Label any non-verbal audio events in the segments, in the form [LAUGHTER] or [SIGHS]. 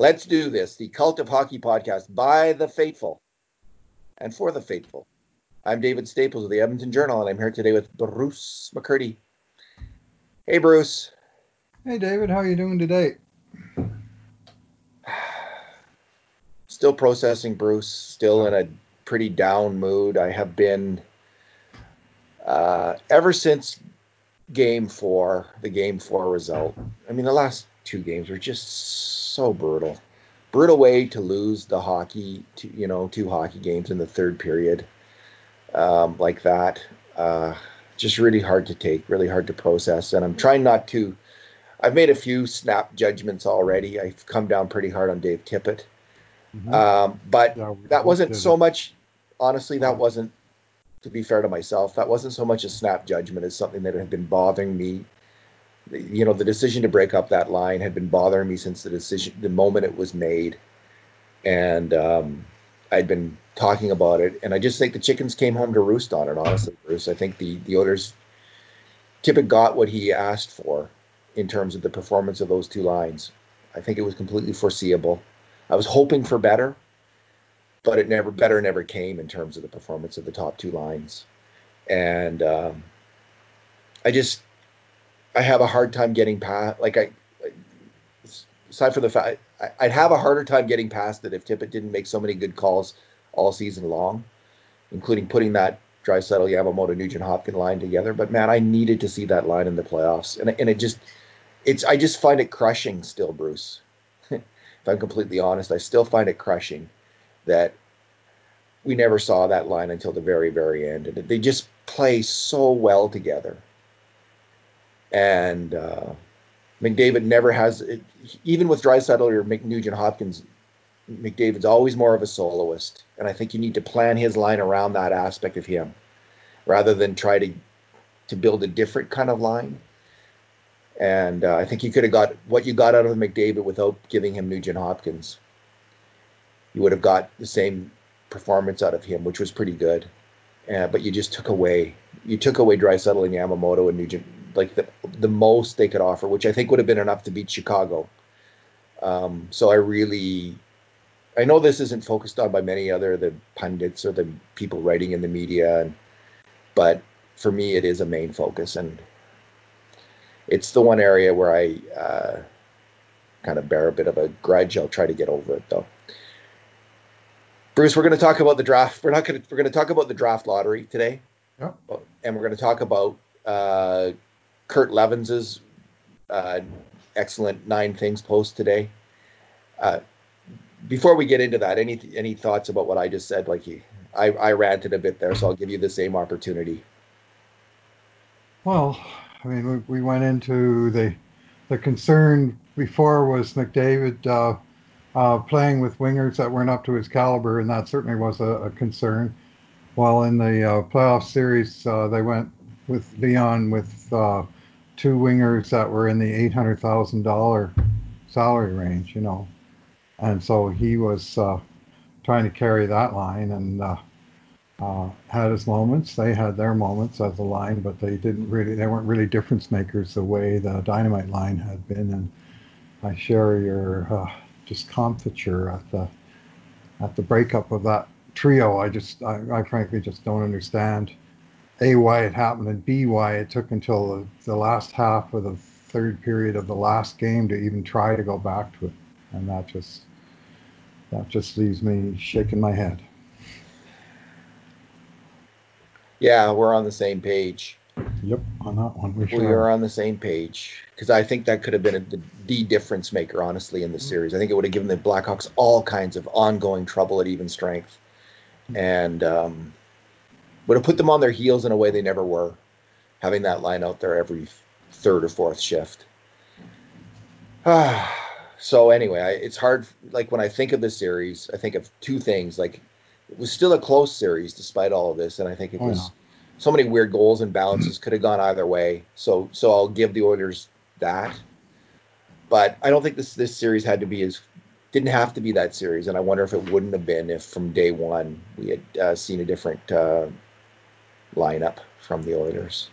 Let's do this. The Cult of Hockey podcast by the faithful and for the faithful. I'm David Staples of the Edmonton Journal, and I'm here today with Bruce McCurdy. Hey, Bruce. Hey, David. How are you doing today? [SIGHS] Still processing, Bruce. Still in a pretty down mood. I have been uh, ever since game four, the game four result. I mean, the last two games were just so brutal. Brutal way to lose the hockey, to, you know, two hockey games in the third period um, like that. Uh, just really hard to take, really hard to process. And I'm trying not to. I've made a few snap judgments already. I've come down pretty hard on Dave Tippett. Mm-hmm. Um, but yeah, that wasn't so much, honestly, that wasn't, to be fair to myself, that wasn't so much a snap judgment as something that had been bothering me you know, the decision to break up that line had been bothering me since the decision, the moment it was made, and um, I'd been talking about it, and I just think the chickens came home to roost on it. Honestly, Bruce, I think the the Oilers, Tippett got what he asked for in terms of the performance of those two lines. I think it was completely foreseeable. I was hoping for better, but it never better never came in terms of the performance of the top two lines, and um, I just I have a hard time getting past. Like I, aside from the fact, I'd have a harder time getting past it if Tippett didn't make so many good calls all season long, including putting that Draisaitl, Yamamoto, Nugent Hopkins line together. But man, I needed to see that line in the playoffs, and and it just, it's I just find it crushing still, Bruce. [LAUGHS] if I'm completely honest, I still find it crushing that we never saw that line until the very very end, and they just play so well together and uh, McDavid never has, it, even with Draisaitl or McNugent Hopkins, McDavid's always more of a soloist, and I think you need to plan his line around that aspect of him, rather than try to to build a different kind of line. And uh, I think you could have got what you got out of McDavid without giving him Nugent Hopkins. You would have got the same performance out of him, which was pretty good. Uh, but you just took away you took away Draisaitl and Yamamoto and Nugent like the the most they could offer, which I think would have been enough to beat Chicago. Um, so I really, I know this isn't focused on by many other the pundits or the people writing in the media, and, but for me it is a main focus, and it's the one area where I uh, kind of bear a bit of a grudge. I'll try to get over it though. Bruce, we're going to talk about the draft. We're not going to. We're going to talk about the draft lottery today. Yep. And we're going to talk about uh, Kurt Leavins's uh, excellent nine things post today. Uh, before we get into that, any any thoughts about what I just said? Like he, I, I ranted a bit there, so I'll give you the same opportunity. Well, I mean, we, we went into the the concern before was McDavid uh, uh, playing with wingers that weren't up to his caliber, and that certainly was a, a concern. While in the uh, playoff series, uh, they went with Leon with uh, two wingers that were in the eight hundred thousand dollar salary range, you know, and so he was uh, trying to carry that line and uh, uh, had his moments. They had their moments as a line, but they didn't really. They weren't really difference makers the way the dynamite line had been. And I share your uh, discomfiture at the at the breakup of that trio. I just, I, I frankly just don't understand a, why it happened, and B, why it took until the, the last half of the third period of the last game to even try to go back to it. And that just that just leaves me shaking my head. Yeah, we're on the same page. Yep, on that one we, we are on the same page because I think that could have been a, the, the difference maker, honestly, in the series. I think it would have given the Blackhawks all kinds of ongoing trouble at even strength, and um, would have put them on their heels in a way they never were, having that line out there every third or fourth shift. [SIGHS] so anyway, I, it's hard. Like when I think of the series, I think of two things. Like it was still a close series despite all of this, and I think it oh, was so many weird goals and balances [CLEARS THROAT] could have gone either way. So so I'll give the Oilers that. But I don't think this this series had to be as didn't have to be that series, and I wonder if it wouldn't have been if from day one we had uh, seen a different uh, lineup from the Oilers.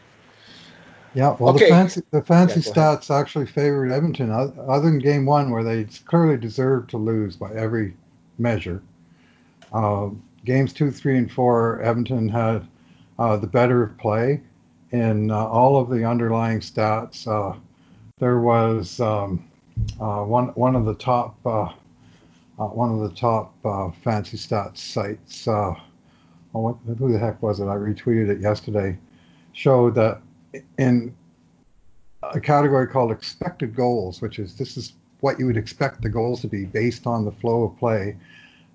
Yeah, well, okay. the fancy the fancy yeah, stats yeah, well, okay. the fancy the fancy yeah, stats actually favored Edmonton, other than Game One, where they clearly deserved to lose by every measure. Uh, games two, three, and four, Edmonton had uh, the better of play in uh, all of the underlying stats. Uh, there was um, uh, one one of the top uh, one of the top fancy stats sites. Oh, who the heck was it? I retweeted it yesterday. Showed that in a category called expected goals, which is this is what you would expect the goals to be based on the flow of play.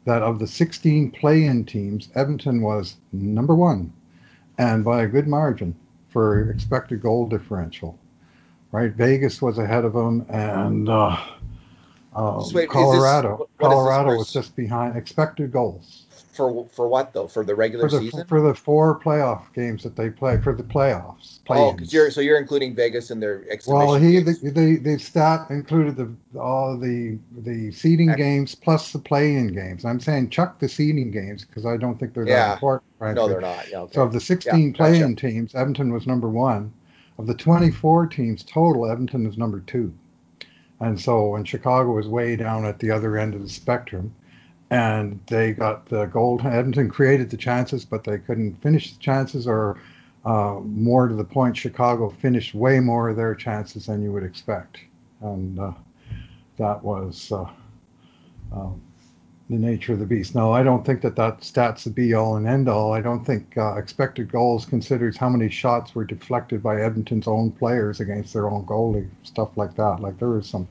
That of the 16 play in teams, Edmonton was number one and by a good margin for expected goal differential. Right? Vegas was ahead of them, and uh, uh, wait, Colorado, this, Colorado was just behind expected goals. For for what though? For the regular for the, season? For the four playoff games that they play for the playoffs. Oh, you're so you're including Vegas in their. Well, he the, the the stat included the all the the seeding Excellent. games plus the play-in games. I'm saying chuck the seeding games because I don't think they're yeah. that important. Frankly. No, they're not. Yeah, okay. So of the 16 yeah, play-in gotcha. teams, Edmonton was number one. Of the 24 teams total, Edmonton is number two. And so when Chicago was way down at the other end of the spectrum, and they got the gold. Edmonton created the chances, but they couldn't finish the chances, or uh, more to the point, Chicago finished way more of their chances than you would expect, and uh, that was uh, um, the nature of the beast. Now, I don't think that that stat's the be all and end all. I don't think uh, expected goals considers how many shots were deflected by Edmonton's own players against their own goalie, stuff like that. Like there was some,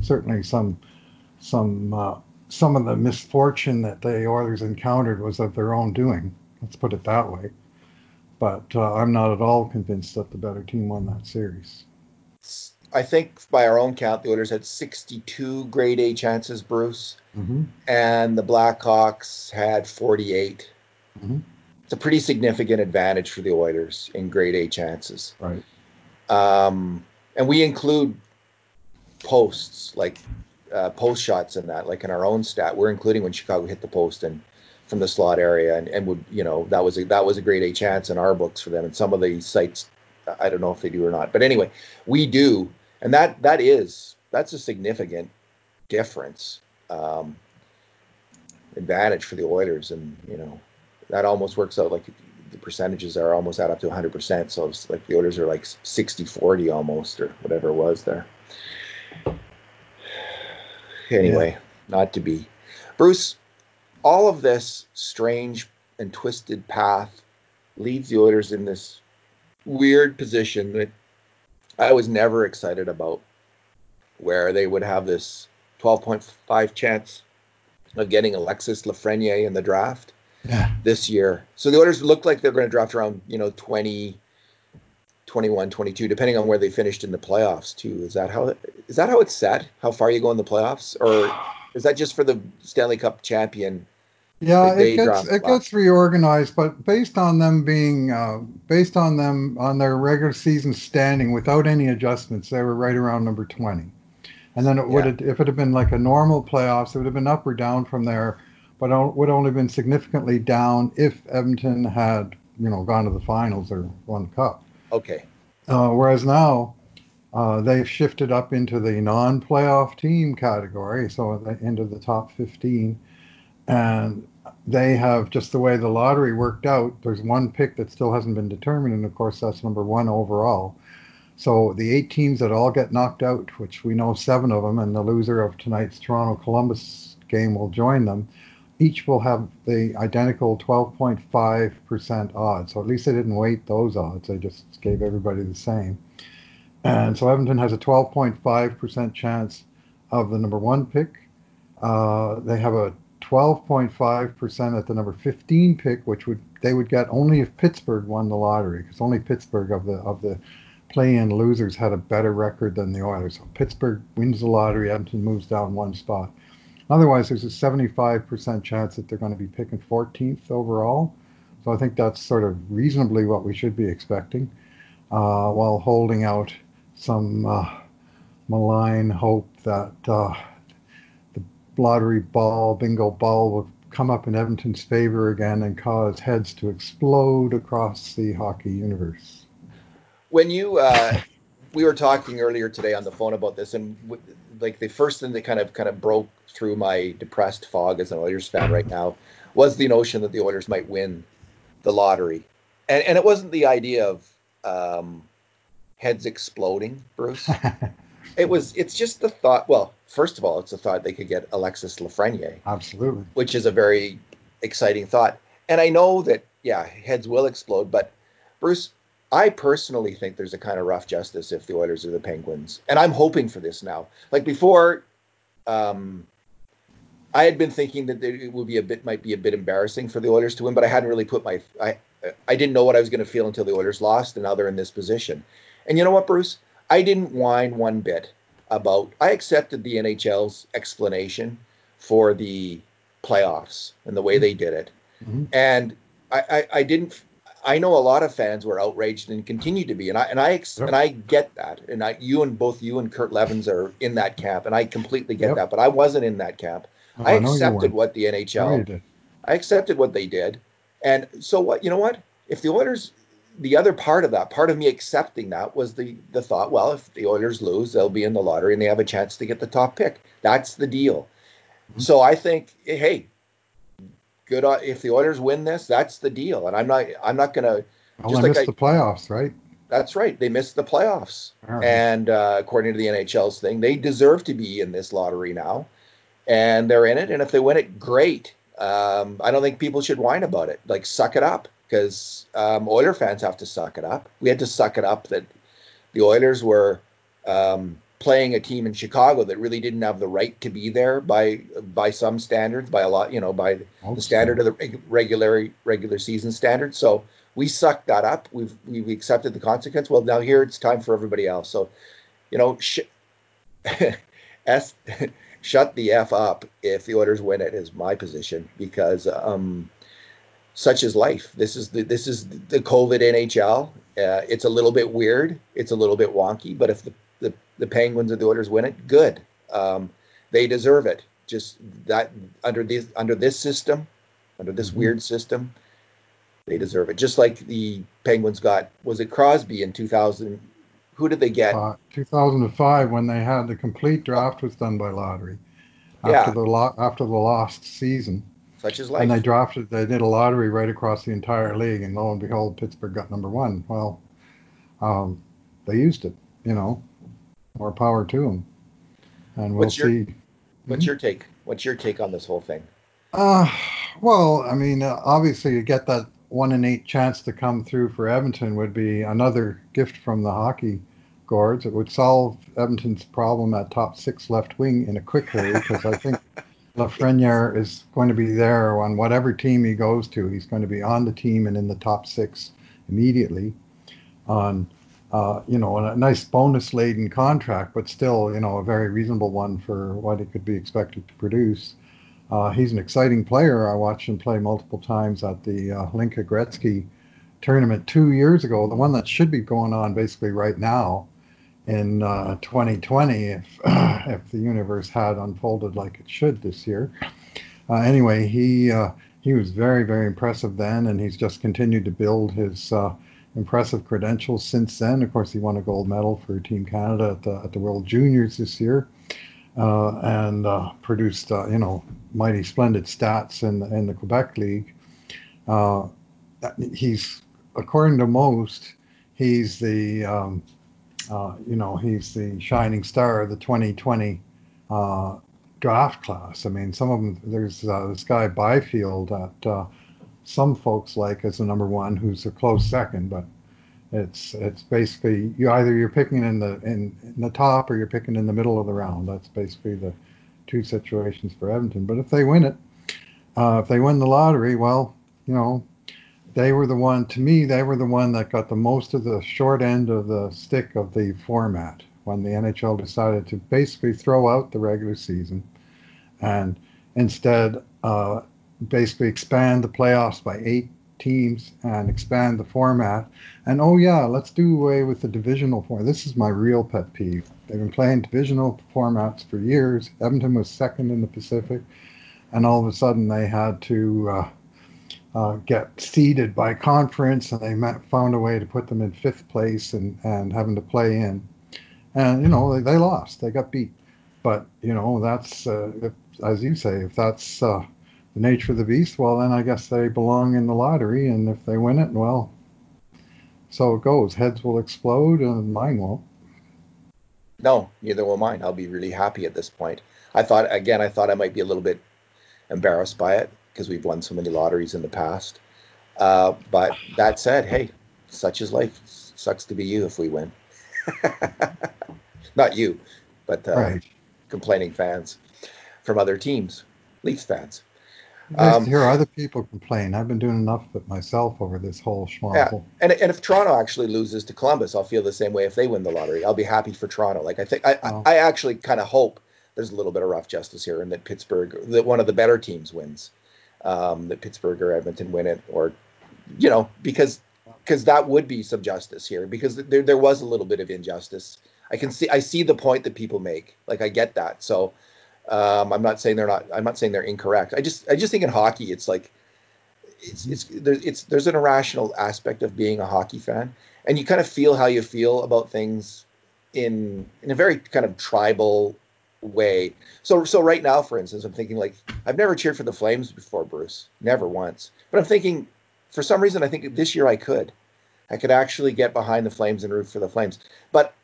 certainly some, some uh, some of the misfortune that the Oilers encountered was of their own doing. Let's put it that way. But uh, I'm not at all convinced that the better team won that series. I think by our own count, the Oilers had 62 grade A chances, Bruce, mm-hmm. and the Blackhawks had 48. Mm-hmm. It's a pretty significant advantage for the Oilers in grade A chances. Right. Um, and we include posts like uh, post shots in that, like in our own stat. We're including when Chicago hit the post and from the slot area, and, and would you know that was a, that was a great A chance in our books for them. And some of the sites, I don't know if they do or not, but anyway, we do, and that that is that's a significant difference um, advantage for the Oilers, and you know that almost works out like the percentages are almost add up to 100%. So it's like the Oilers are like 60 40 almost, or whatever it was there anyway, yeah. not to be. Bruce, all of this strange and twisted path leads the Oilers in this weird position that I was never excited about, where they would have this 12.5 chance of getting Alexis Lafreniere in the draft yeah. this year. So the Oilers look like they're going to draft around, you know, 20, 21, 22, depending on where they finished in the playoffs too. Is that how is that how it's set? How far you go in the playoffs, or is that just for the Stanley Cup champion? Yeah, it gets it gets reorganized, but based on them being uh, based on them on their regular season standing without any adjustments, they were right around number twenty. And then it would have, if it had been like a normal playoffs, it would have been up or down from there, but it would only have been significantly down if Edmonton had you know gone to the finals or won the cup. Okay. Uh, whereas now uh, they've shifted up into the non-playoff team category, so into the top 15, and they have just the way the lottery worked out. There's one pick that still hasn't been determined, and of course that's number one overall. So the eight teams that all get knocked out, which we know seven of them, and the loser of tonight's Toronto Columbus game will join them each will have the identical 12.5% odds. So at least they didn't weight those odds, they just gave everybody the same. And so Edmonton has a 12.5% chance of the number one pick. Uh, they have a 12.5% at the number 15 pick, which would they would get only if Pittsburgh won the lottery, because only Pittsburgh of the of the play-in losers had a better record than the Oilers. So Pittsburgh wins the lottery, Edmonton moves down one spot. Otherwise, there's a 75% chance that they're going to be picking 14th overall. So I think that's sort of reasonably what we should be expecting, uh, while holding out some uh, malign hope that uh, lottery ball, bingo ball, will come up in Edmonton's favor again and cause heads to explode across the hockey universe. when you uh, we were talking earlier today on the phone about this, and w- like the first thing that kind of kind of broke through my depressed fog as an Oilers fan right now was the notion that the Oilers might win the lottery, and and it wasn't the idea of um, heads exploding, Bruce. [LAUGHS] it was it's just the thought. Well, first of all, it's a thought they could get Alexis Lafreniere, Absolutely. which is a very exciting thought. And I know that yeah, heads will explode, but Bruce, I personally think there's a kind of rough justice if the Oilers are the Penguins, and I'm hoping for this now. Like before, um, I had been thinking that it would be a bit, might be a bit embarrassing for the Oilers to win, but I hadn't really put my, I, I didn't know what I was going to feel until the Oilers lost, and now they're in this position. And you know what, Bruce? I didn't whine one bit about. I accepted the NHL's explanation for the playoffs and the way they did it, Mhm. and I, I, I didn't I know a lot of fans were outraged and continue to be, and I and I ex- Yep. and I get that, and I you and both you and Kurt Leavins are in that camp, and I completely get Yep. that, but I wasn't in that camp. Oh, I accepted weren't. what the I NHL. I accepted what they did, and so what? You know what? If the Oilers, the other part of that, part of me accepting that was the the thought, well, if the Oilers lose, they'll be in the lottery and they have a chance to get the top pick. That's the deal. Mhm. So I think, hey, good. on- If the Oilers win this, that's the deal, and I'm not, I'm not gonna. Just they like I- the playoffs, right? That's right. They missed the playoffs. Right. And uh, according to the NHL's thing, they deserve to be in this lottery now. And they're in it. And if they win it, great. Um, I don't think people should whine about it. Like, suck it up because um, Oiler fans have to suck it up. We had to suck it up that the Oilers were um, playing a team in Chicago that really didn't have the right to be there by by some standards, by a lot, you know, by the standard of the regular regular season standard. So we sucked that up. We've we accepted the consequence. Well, now here it's time for everybody else. So, you know, sh- [LAUGHS] s [LAUGHS] shut the f up if the Oilers win it is my position because um, such is life. This is the this is the COVID NHL. Uh, it's a little bit weird. It's a little bit wonky. But if the the, the Penguins or the Oilers win it, good. Um, they deserve it. Just that under this under this system, under this Mhm. weird system, they deserve it. Just like the Penguins got was it Crosby in 2000? Who did they get? Uh, 2005, when they had the complete draft, was done by lottery. Yeah. After the lo- after the lost season, Such is and they drafted, they did a lottery right across the entire league, and lo and behold, Pittsburgh got number one. Well, um, they used it, you know. More power to them, and we'll What's your- see. What's your take? What's your take on this whole thing? Uh, well, I mean, uh, obviously, to get that one in eight chance to come through for Edmonton would be another gift from the hockey gourds. It would solve Edmonton's problem at top six left wing in a quick hurry because I think [LAUGHS] Lafreniere is going to be there on whatever team he goes to. He's going to be on the team and in the top six immediately on. Uh, you know, a nice bonus laden contract, but still, you know, a very reasonable one for what he could be expected to produce. Uh, he's an exciting player. I watched him play multiple times at the uh, Hlinka Gretzky tournament two years ago, the one that should be going on basically right now in uh, 2020 if, [CLEARS THROAT] if the universe had unfolded like it should this year. Uh, anyway, he uh, he was very very impressive then, and he's just continued to build his uh, impressive credentials since then. Of course, he won a gold medal for Team Canada at the, at the World Juniors this year, uh, and produced you know mighty splendid stats in the, in the Quebec League. He's according to most, he's the um, you know he's the shining star of the 2020 uh, draft class. I mean, some of them. There's uh, this guy Byfield that uh, some folks like as the number one, who's a close second, but it's it's basically you either you're picking in the in, in the top or you're picking in the middle of the round. That's basically the two situations for Edmonton. But if they win it, uh, if they win the lottery, well, you know, they were the one. To me, they were the one that got the most of the short end of the stick of the format when the NHL decided to basically throw out the regular season and instead uh, basically expand the playoffs by eight teams and expand the format. And oh yeah, let's do away with the divisional format. This is my real pet peeve. They've been playing divisional formats for years. Edmonton was second in the Pacific, and all of a sudden they had to uh, uh, get seeded by conference, and they met, found a way to put them in fifth place and, and having to play in. And, you know, they, they lost, they got beat. But, you know, that's, uh, if, as you say, if that's uh, the nature of the beast, well, then I guess they belong in the lottery. And if they win it, well, so it goes. Heads will explode and mine won't. No, neither will mine. I'll be really happy at this point. I thought, again, I thought I might be a little bit embarrassed by it because we've won so many lotteries in the past. Uh, but that said, hey, such is life. Sucks to be you if we win. [LAUGHS] Not you, but uh, right. complaining fans from other teams, Leafs fans. Nice um, to hear other people complain. I've been doing enough of it myself over this whole schmozzle. Yeah. And, and if Toronto actually loses to Columbus, I'll feel the same way if they win the lottery. I'll be happy for Toronto. Like I think I, oh. I, I actually kind of hope there's a little bit of rough justice here and that Pittsburgh, that one of the better teams wins um, that Pittsburgh or Edmonton win it, or you know, because because that would be some justice here because there there was a little bit of injustice. I can see I see the point that people make. Like I get that. So um, I'm not saying they're not. I'm not saying they're incorrect. I just I just think in hockey it's like it's it's there's it's there's an irrational aspect of being a hockey fan, and you kind of feel how you feel about things in in a very kind of tribal way. So so right now, for instance, I'm thinking like I've never cheered for the Flames before, Bruce, never once. But I'm thinking, for some reason, I think this year I could, I could actually get behind the Flames and root for the Flames. But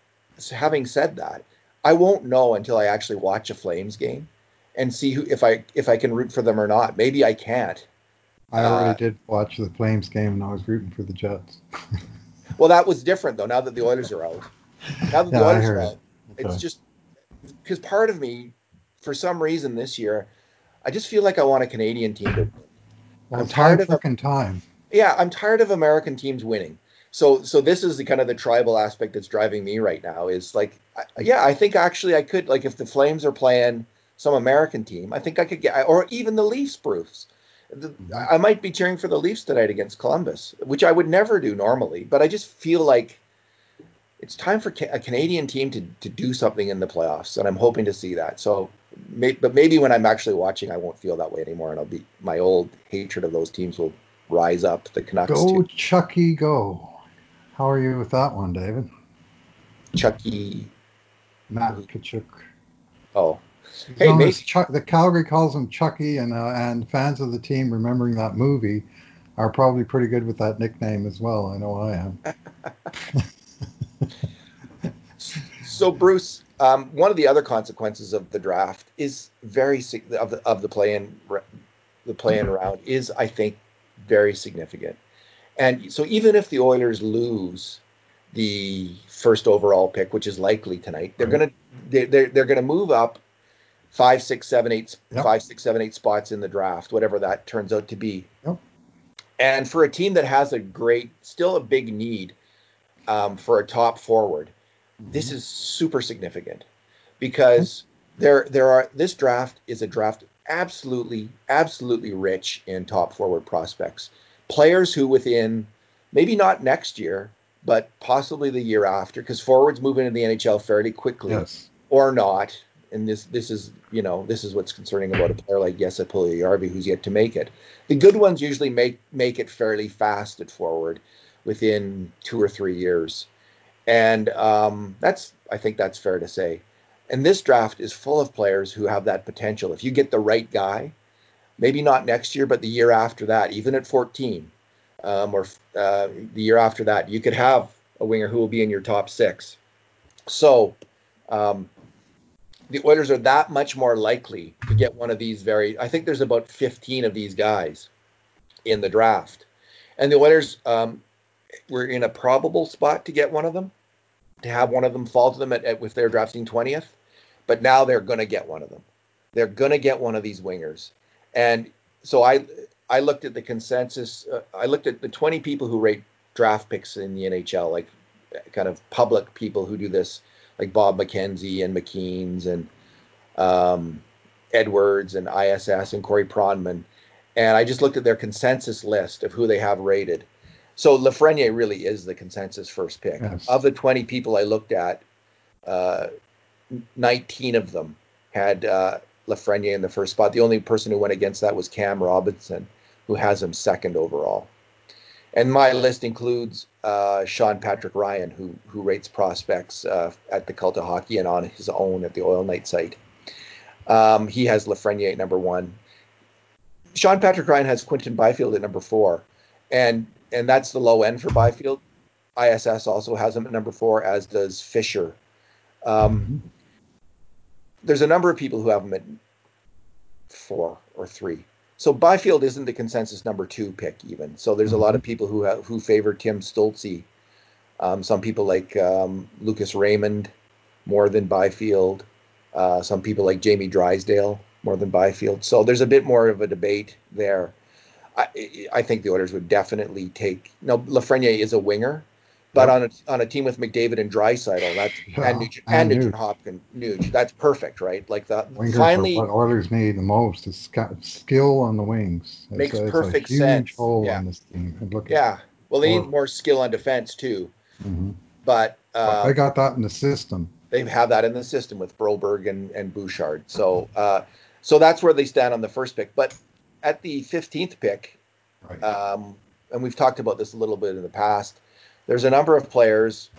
having said that, I won't know until I actually watch a Flames game and see who if I if I can root for them or not. Maybe I can't. I already uh, did watch the Flames game and I was rooting for the Jets. [LAUGHS] well, that was different though. Now that the Oilers are out, now that the Oilers are out, okay. it's just because part of me, for some reason this year, I just feel like I want a Canadian team to. Well, I'm tired of fucking time. Yeah, I'm tired of American teams winning. So, so this is the kind of the tribal aspect that's driving me right now. Is like, yeah, I think actually I could like if the Flames are playing some American team, I think I could get, or even the Leafs, Bruce. Mm-hmm. I might be cheering for the Leafs tonight against Columbus, which I would never do normally, but I just feel like it's time for a Canadian team to, to do something in the playoffs, and I'm hoping to see that. So, may, but maybe when I'm actually watching, I won't feel that way anymore, and I'll be my old hatred of those teams will rise up. The Canucks. Go too. Chucky, go! How are you with that one, David? Chucky. Matt Tkachuk. Oh. Hey, Chuck, the Calgary calls him Chucky, and uh, and fans of the team remembering that movie are probably pretty good with that nickname as well. I know I am. [LAUGHS] so Bruce, um, one of the other consequences of the draft is very of the of the play in the play in round is I think very significant. And so even if the Oilers lose the first overall pick, which is likely tonight, they're right. gonna they, they're they're gonna move up five, six, seven, eight, yep. five, six, seven, eight spots in the draft, whatever that turns out to be. Yep. And for a team that has a great, still a big need um, for a top forward, mm-hmm. This mm-hmm. is super significant because there there are this draft is a draft absolutely absolutely rich in top forward prospects, players who within maybe not next year but possibly the year after because forwards move into the NHL fairly quickly yes. or not. And this this is you know this is what's concerning about a player like Jesse Puljujarvi who's yet to make it. The good ones usually make make it fairly fast at forward within two or three years. And um, that's, I think that's fair to say. And this draft is full of players who have that potential. If you get the right guy, maybe not next year, but the year after that, even at 14 um, or uh, the year after that, you could have a winger who will be in your top six. So um, the Oilers are that much more likely to get one of these very, I think there's about 15 of these guys in the draft. And the Oilers, um, we're in a probable spot to get one of them, to have one of them fall to them at, at if they're drafting 20th. But now they're going to get one of them. They're going to get one of these wingers. And so I I looked at the consensus. Uh, I looked at the 20 people who rate draft picks in the NHL, like kind of public people who do this, like Bob McKenzie and McKeen's and um, Edwards and ISS and Corey Pronman. And I just looked at their consensus list of who they have rated. So Lafreniere really is the consensus first pick. Yes. Of the 20 people I looked at, uh, 19 of them had uh, Lafreniere in the first spot. The only person who went against that was Cam Robinson, who has him second overall. And my list includes uh, Sean Patrick Ryan, who who rates prospects uh, at the Cult of Hockey and on his own at the Oil Knight site. Um, he has Lafreniere at number one. Sean Patrick Ryan has Quinton Byfield at number four, and and that's the low end for Byfield. ISS also has him at number four, as does Fisher. Um. There's a number of people who have him at four or three. So Byfield isn't the consensus number two pick even. So there's a lot of people who have, who favor Tim Stützle. Um, some people like um, Lucas Raymond more than Byfield. Uh, some people like Jamie Drysdale more than Byfield. So there's a bit more of a debate there. I, I think the Oilers would definitely take. No, Lafreniere is a winger, but yep. on a on a team with McDavid and Draisaitl, that's yeah, and Nugent, and, and Nugent Hopkins, Nuge, that's perfect, right? Like that. Wingers finally, what Oilers need the most is skill on the wings. It's makes a, perfect sense. Hole yeah. this team. Look yeah. Well, they need more skill on defense too. Mm-hmm. But, uh, but they got that in the system. They have that in the system with Broberg and and Bouchard. So, uh, so that's where they stand on the first pick. But at the 15th pick, right. um, and we've talked about this a little bit in the past, there's a number of players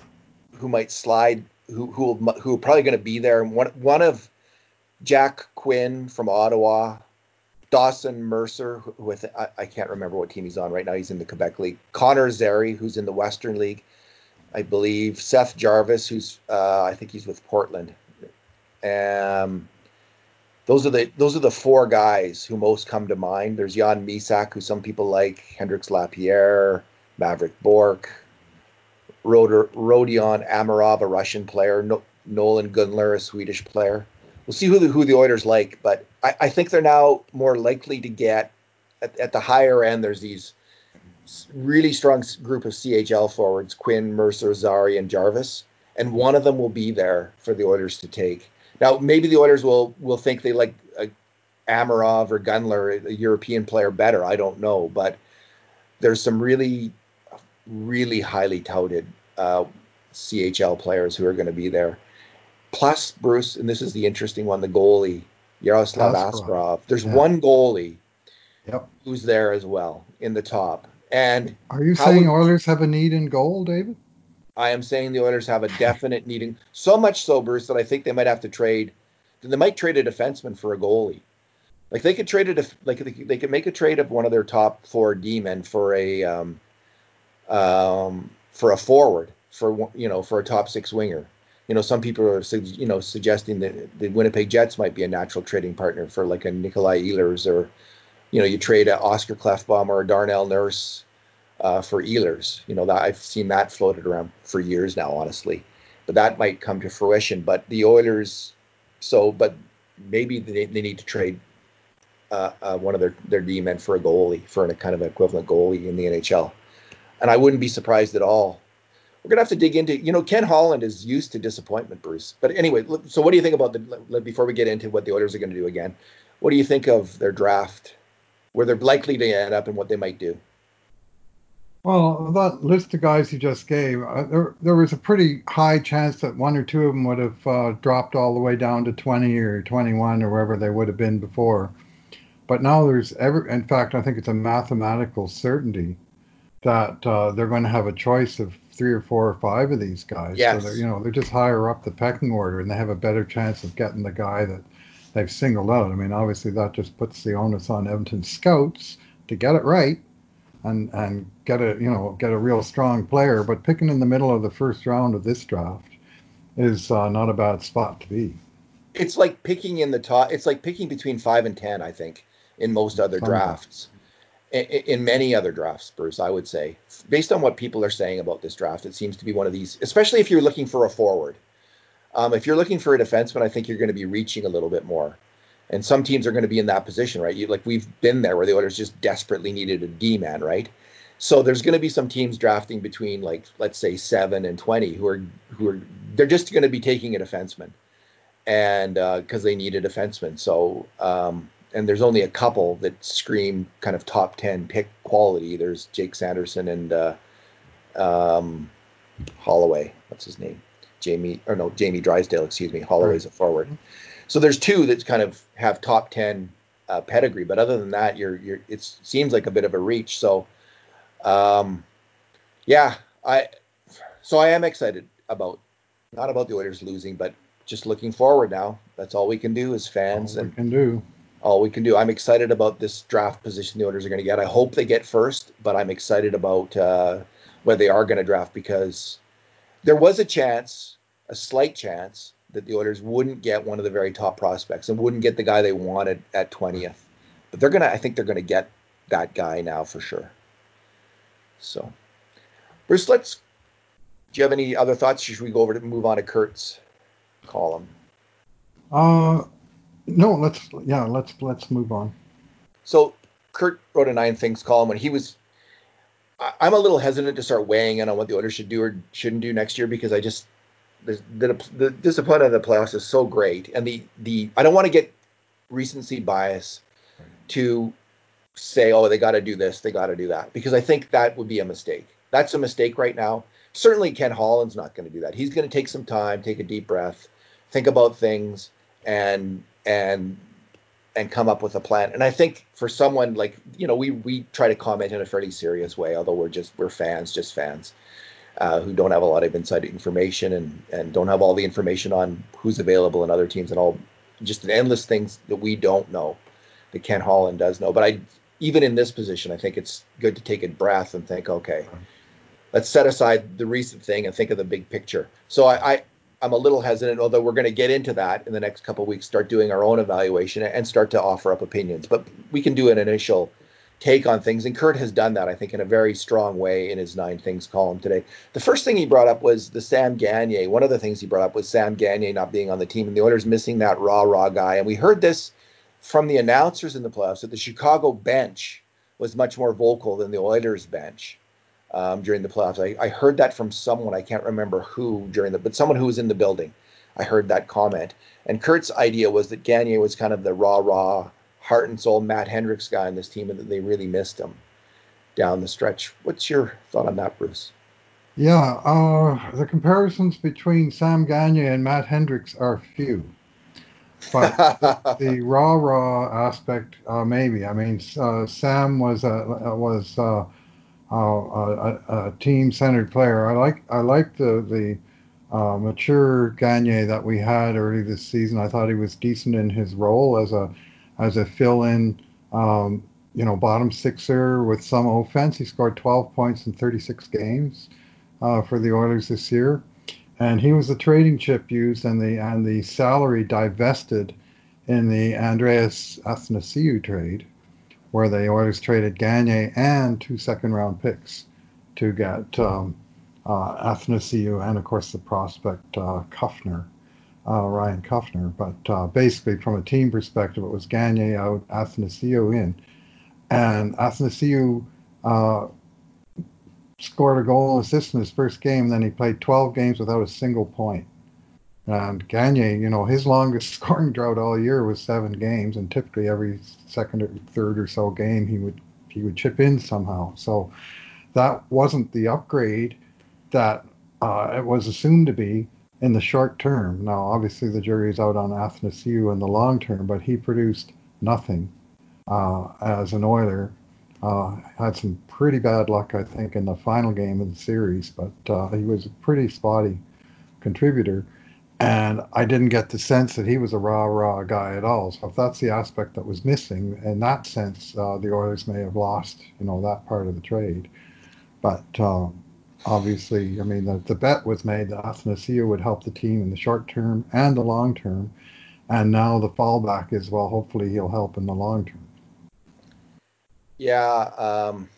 who might slide, who who who are probably going to be there. One one of Jack Quinn from Ottawa, Dawson Mercer with I, I, can't remember what team he's on right now. He's in the Quebec League. Connor Zary, who's in the Western League, I believe. Seth Jarvis, who's uh, I think he's with Portland. Um, those are the those are the four guys who most come to mind. There's Jan Mysak, who some people like, Hendrix Lapierre, Mavrik Bourque, Roder, Rodion Amirov, a Russian player, no, Nolan Gunler, a Swedish player. We'll see who the who the Oilers like, but I, I think they're now more likely to get at, at the higher end. There's these really strong group of CHL forwards: Quinn, Mercer, Zary, and Jarvis, and one of them will be there for the Oilers to take. Now, maybe the Oilers will will think they like uh, Amirov or Gunler, a European player, better. I don't know, but there's some really, really highly touted uh, CHL players who are going to be there. Plus, Bruce, and this is the interesting one: the goalie Yaroslav Askarov. There's yeah. one goalie yep. who's there as well in the top. And are you saying would, Oilers have a need in goal, David? I am saying the Oilers have a definite needing, so much so, Bruce, that I think they might have to trade. They might trade a defenseman for a goalie. Like they could trade it, like they could make a trade of one of their top four D men for a, um, um, for a forward, for you know, for a top six winger. You know, some people are, you know, suggesting that the Winnipeg Jets might be a natural trading partner for like a Nikolai Ehlers or, you know, you trade a Oscar Klefbom or a Darnell Nurse uh, for Ehlers. You know, that I've seen that floated around for years now, honestly. But that might come to fruition. But the Oilers, so, but maybe they, they need to trade uh, uh, one of their their D men for a goalie, for a kind of equivalent goalie in the NHL. And I wouldn't be surprised at all. We're gonna have to dig into, you know, Ken Holland is used to disappointment, Bruce. But anyway, so what do you think about the before we get into what the Oilers are going to do again? What do you think of their draft, where they're likely to end up, and what they might do? Well, that list of guys you just gave, uh, there, there was a pretty high chance that one or two of them would have uh, dropped all the way down to 20 or 21 or wherever they would have been before. But now there's ever, in fact, I think it's a mathematical certainty that uh, they're going to have a choice of three or four or five of these guys. Yes. So they're, you know, they're just higher up the pecking order and they have a better chance of getting the guy that they've singled out. I mean, obviously that just puts the onus on Edmonton scouts to get it right and and get a you know get a real strong player. But picking in the middle of the first round of this draft is uh, not a bad spot to be. It's like picking in the top. It's like picking between five and ten. I think in most other Some drafts. In, in many other drafts, Bruce, I would say, based on what people are saying about this draft, it seems to be one of these, especially if you're looking for a forward. Um, if you're looking for a defenseman, I think you're going to be reaching a little bit more and some teams are going to be in that position, right? You, like we've been there where the Oilers just desperately needed a D man, right? So there's going to be some teams drafting between like let's say seven and twenty who are who are they're just going to be taking a defenseman, and because uh, they need a defenseman. So um, and there's only a couple that scream kind of top ten pick quality. There's Jake Sanderson and uh, um, Holloway. What's his name? Jamie or no Jamie Drysdale. Excuse me. Holloway's a forward. So there's two that kind of have top ten uh, pedigree. But other than that, you're you're it seems like a bit of a reach. So, um, yeah, I so I am excited about not about the Oilers losing, but just looking forward now. That's all we can do as fans. All we can do. All we can do. I'm excited about this draft position the Oilers are going to get. I hope they get first, but I'm excited about uh, whether they are going to draft because there was a chance, a slight chance, that the Oilers wouldn't get one of the very top prospects and wouldn't get the guy they wanted at 20th. But they're gonna. I think they're gonna get that guy now for sure. So, Bruce, let's. Do you have any other thoughts? Should we go over to move on to Kurt's column? Uh, no. Let's yeah. Let's let's move on. So Kurt wrote a nine things column when he was. I'm a little hesitant to start weighing in on what the Oilers should do or shouldn't do next year because I just the, the, the disappointment of the playoffs is so great, and the the I don't want to get recency bias to say, oh, they got to do this, they got to do that, because I think that would be a mistake. That's a mistake right now. Certainly, Ken Holland's not going to do that. He's going to take some time, take a deep breath, think about things, and and and come up with a plan. And I think for someone like you know, we we try to comment in a fairly serious way, although we're just we're fans, just fans uh, who don't have a lot of inside information and and don't have all the information on who's available in other teams and all just endless things that we don't know that Ken Holland does know. But I even in this position, I think it's good to take a breath and think, okay, let's set aside the recent thing and think of the big picture. So I, I I'm a little hesitant, although we're going to get into that in the next couple weeks, start doing our own evaluation and start to offer up opinions. But we can do an initial take on things. And Kurt has done that, I think, in a very strong way in his Nine Things column today. The first thing he brought up was the Sam Gagner. One of the things he brought up was Sam Gagner not being on the team and the Oilers missing that raw, raw guy. And we heard this from the announcers in the playoffs that the Chicago bench was much more vocal than the Oilers bench. Um, during the playoffs, I, I heard that from someone I can't remember who during the, but someone who was in the building. I heard that comment, and Kurt's idea was that Gagner was kind of the raw, raw heart and soul Matt Hendricks guy on this team and that they really missed him down the stretch. What's your thought on that, Bruce? Yeah, uh, the comparisons between Sam Gagner and Matt Hendricks are few. But [LAUGHS] the, raw raw aspect, uh, maybe. I mean, uh, Sam was a was uh, a, a team centered player. I like I like the the uh, mature Gagner that we had early this season. I thought he was decent in his role as a as a fill-in, um, you know, bottom sixer with some offense. He scored 12 points in 36 games uh, for the Oilers this year, and he was the trading chip used and the and the salary divested in the Andreas Athanasiou trade, where the Oilers traded Gagne and two second-round picks to get um, uh, Athanasiou and, of course, the prospect uh, Kuffner uh, Ryan Kuffner. But uh, basically, from a team perspective, it was Gagne out, Athanasiou in. And Athanasiou uh, scored a goal and assist in his first game. Then he played 12 games without a single point. And Gagne, you know, his longest [LAUGHS] scoring drought all year was seven games, and typically every second or third or so game he would he would chip in somehow. So that wasn't the upgrade that uh, it was assumed to be in the short term. Now, obviously, the jury's out on Athanasiou in the long term, but he produced nothing uh, as an Oiler. Uh, had some pretty bad luck, I think, in the final game of the series, but uh, he was a pretty spotty contributor. And I didn't get the sense that he was a raw, raw guy at all. So if that's the aspect that was missing, in that sense, uh, the Oilers may have lost, you know, that part of the trade. But um, obviously, I mean, the, the bet was made that Athanasiou would help the team in the short term and the long term. And now the fallback is, well, hopefully he'll help in the long term. Yeah. Um,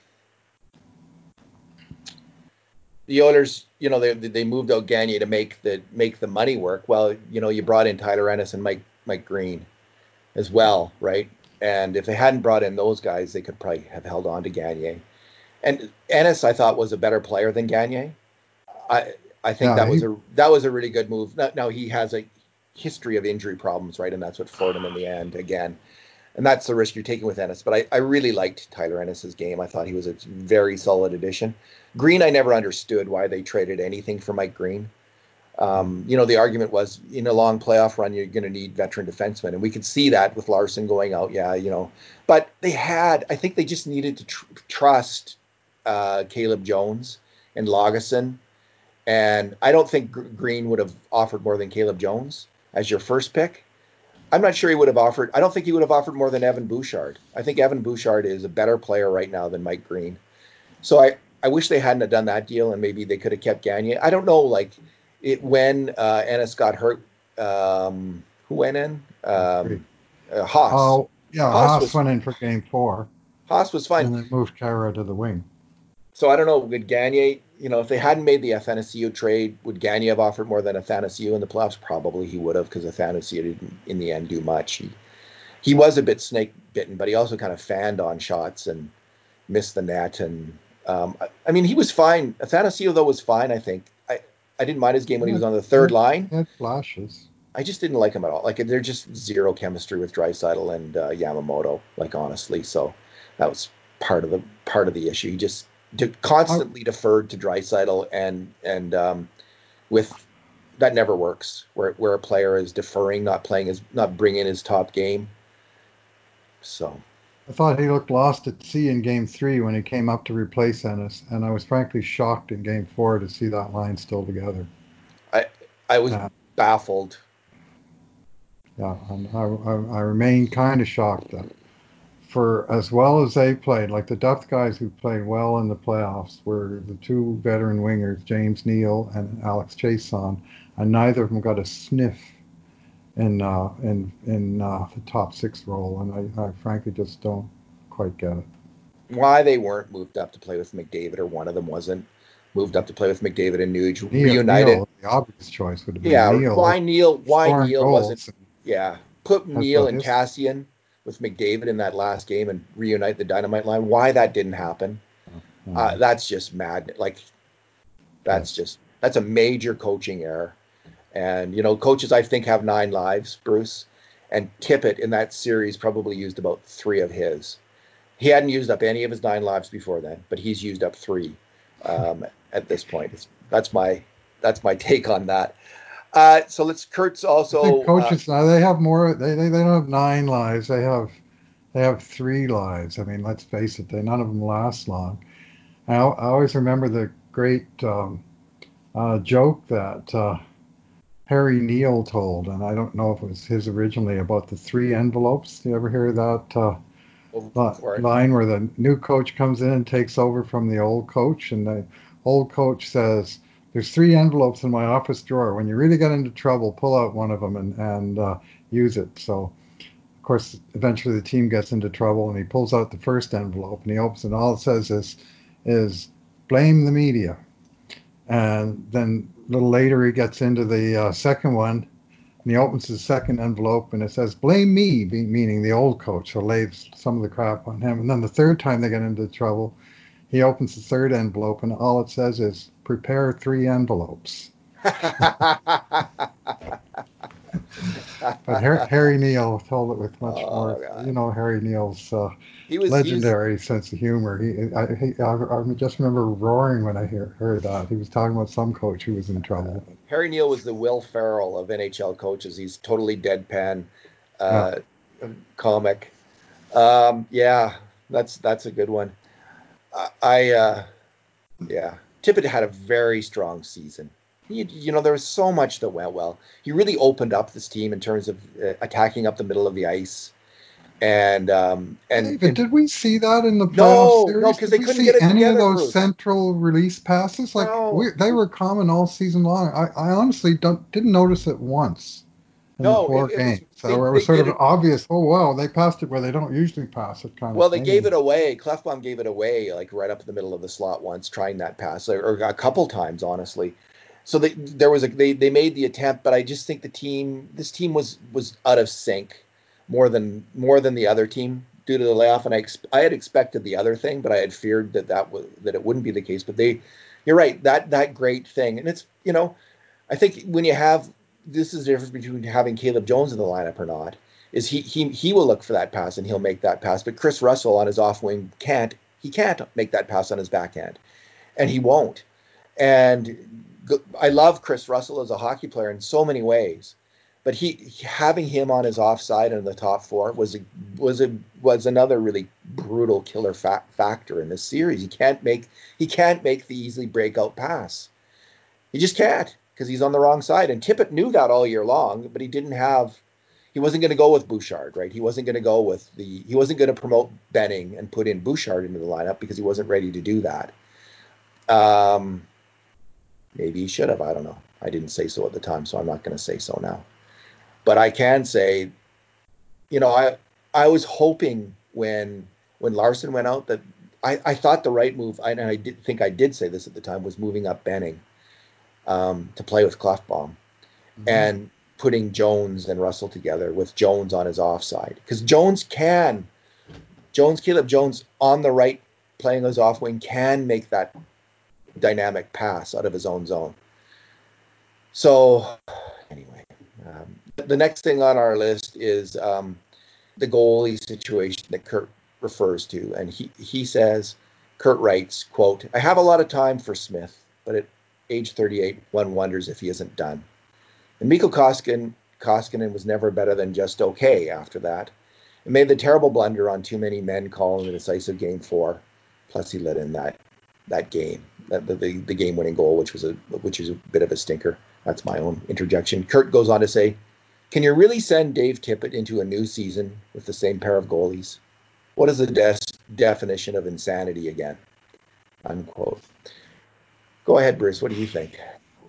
the Oilers, you know, they they moved out Gagner to make the make the money work. Well, you know, you brought in Tyler Ennis and Mike Mike Green as well, right? And if they hadn't brought in those guys, they could probably have held on to Gagner. And Ennis, I thought, was a better player than Gagne. I I think yeah, that he, was a that was a really good move. Now, now, he has a history of injury problems, right? And that's what floored him in the end again. And that's the risk you're taking with Ennis. But I, I really liked Tyler Ennis's game. I thought he was a very solid addition. Green, I never understood why they traded anything for Mike Green. Um, you know, the argument was in a long playoff run, you're going to need veteran defensemen, and we could see that with Larsson going out. Yeah, you know, but they had, I think they just needed to tr- trust uh, Caleb Jones and Lagesson, and I don't think Green would have offered more than Caleb Jones as your first pick. I'm not sure he would have offered. I don't think he would have offered more than Evan Bouchard. I think Evan Bouchard is a better player right now than Mike Green. So I, I wish they hadn't have done that deal and maybe they could have kept Gagne. I don't know, like it when uh, Ennis got hurt. Um, who went in? Um, uh, Haas. Oh, yeah, Haas, Haas was, went in for game four. Haas was fine. And they moved Kara to the wing. So I don't know. Would Gagner, you know, if they hadn't made the Athanasiou trade, would Gagner have offered more than Athanasiou in the playoffs? Probably he would have, because Athanasiou didn't, in the end, do much. He he was a bit snake bitten, but he also kind of fanned on shots and missed the net. And um, I, I, mean, he was fine. Athanasiou though was fine. I think I I didn't mind his game when he was on the third line. Had flashes. I just didn't like him at all. Like they're just zero chemistry with Draisaitl and uh, Yamamoto. Like honestly, so that was part of the part of the issue. He just to constantly deferred to Draisaitl and and um, with that never works where where a player is deferring, not playing his not bringing his top game. So. I thought he looked lost at sea in Game Three when he came up to replace Ennis, and I was frankly shocked in Game Four to see that line still together. I I was baffled. Yeah, I, I, I remain kind of shocked that for as well as they played, like the depth guys who played well in the playoffs were the two veteran wingers, James Neal and Alex Chiasson, and neither of them got a sniff in uh, in in uh, the top six role, and I, I, frankly just don't quite get it. Why they weren't moved up to play with McDavid, or one of them wasn't moved up to play with McDavid and Nuge Neal, reunited. Neal, the obvious choice would have been yeah. Neal. Why Neal? Why Neal wasn't? Yeah, put Neal and Kassian with McDavid in that last game and reunite the dynamite line. Why that didn't happen? Mm-hmm. Uh, that's just mad. Like that's yes. just that's a major coaching error. And you know, coaches I think have nine lives, Bruce, and Tippett in that series probably used about three of his. He hadn't used up any of his nine lives before then, but he's used up three um, at this point. It's, that's my that's my [LAUGHS] take on that. Uh, so let's. Kurt's also uh, coaches. Uh, they have more. They, they they don't have nine lives. They have they have three lives. I mean, let's face it. They none of them last long. I, I always remember the great um, uh, joke that uh, Harry Neale told, and I don't know if it was his originally about the three envelopes. Do you ever hear that? Uh, line where the new coach comes in and takes over from the old coach, and the old coach says, there's three envelopes in my office drawer. When you really get into trouble, pull out one of them and, and uh, use it. So, of course, eventually the team gets into trouble and he pulls out the first envelope and he opens it. And all it says is, is blame the media. And then a little later he gets into the uh, second one and he opens the second envelope and it says blame me, meaning the old coach. So lays some of the crap on him. And then the third time they get into trouble, he opens the third envelope, and all it says is prepare three envelopes. but [LAUGHS] Harry, Harry, Neale told it with much oh, more, God. you know, Harry Neale's uh, he was, legendary sense of humor. He, I, he, I, I, just remember roaring when I hear, heard that. He was talking about some coach who was in trouble. Uh, Harry Neale was the Will Ferrell of NHL coaches. He's totally deadpan, uh, yeah. comic. Um, yeah, that's that's a good one. I, uh, yeah, Tippett had a very strong season. He, you know, there was so much that went well. He really opened up this team in terms of uh, attacking up the middle of the ice. And um and, David, and did we see that in the playoff no, series? No, because they couldn't get any together, of those Bruce. central release passes. Like no. we, they were common all season long. I, I honestly don't didn't notice it once no, four it, games. Was, so they, it was sort of it, obvious. Oh wow, they passed it where they don't usually pass it. Kind well, of. Well, they gave it away. Klefbom gave it away, like right up the middle of the slot once, trying that pass, or, a couple times, honestly. So they, there was a they they made the attempt, but I just think the team this team was was out of sync more than more than the other team due to the layoff, and I I had expected the other thing, but I had feared that that was that it wouldn't be the case. But they, you're right that that great thing, and it's you know, I think when you have this is the difference between having Caleb Jones in the lineup or not. Is he he he will look for that pass and he'll make that pass, but Kris Russell on his off wing can't. He can't make that pass on his backhand, and he won't. And I love Kris Russell as a hockey player in so many ways, but he having him on his offside in the top four was a, was a, was another really brutal killer fa- factor in this series. He can't make he can't make the easily breakout pass. He just can't because he's on the wrong side. And Tippett knew that all year long, but he didn't have he wasn't going to go with Bouchard, right? He wasn't going to go with the he wasn't going to promote Benning and put in Bouchard into the lineup because he wasn't ready to do that. Um, maybe he should have. I don't know. I didn't say so at the time, so I'm not going to say so now. But I can say, you know, I I was hoping when when Larsson went out that I, I thought the right move, and I did think I did say this at the time, was moving up Benning um, to play with Klefbom. Mm-hmm. And putting Jones and Russell together with Jones on his offside because Jones can, Jones, Caleb Jones on the right playing his off wing can make that dynamic pass out of his own zone. So, anyway, um, the next thing on our list is um, the goalie situation that Kurt refers to, and he he says, Kurt writes, "quote I have a lot of time for Smith, but at age 38, one wonders if he isn't done." And Mikko Koskinen, Koskinen was never better than just okay after that. It made the terrible blunder on too many men calling the decisive game four. Plus, he let in that that game, that, the, the, the game winning goal, which was a which is a bit of a stinker. That's my own interjection. Kurt goes on to say, "Can you really send Dave Tippett into a new season with the same pair of goalies? What is the des- definition of insanity again?" Unquote. Go ahead, Bruce. What do you think?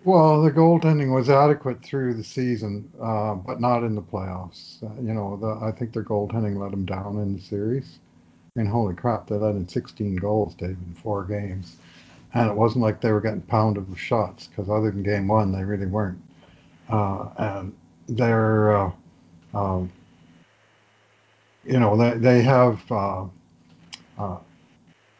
Well, the goaltending was adequate through the season, uh, but not in the playoffs. Uh, you know, the, I think their goaltending let them down in the series. Mean, holy crap, they let in 16 goals, Dave, in four games. And it wasn't like they were getting pounded with shots, because other than game one, they really weren't. Uh, and they're, uh, um, you know, they, they have uh, uh,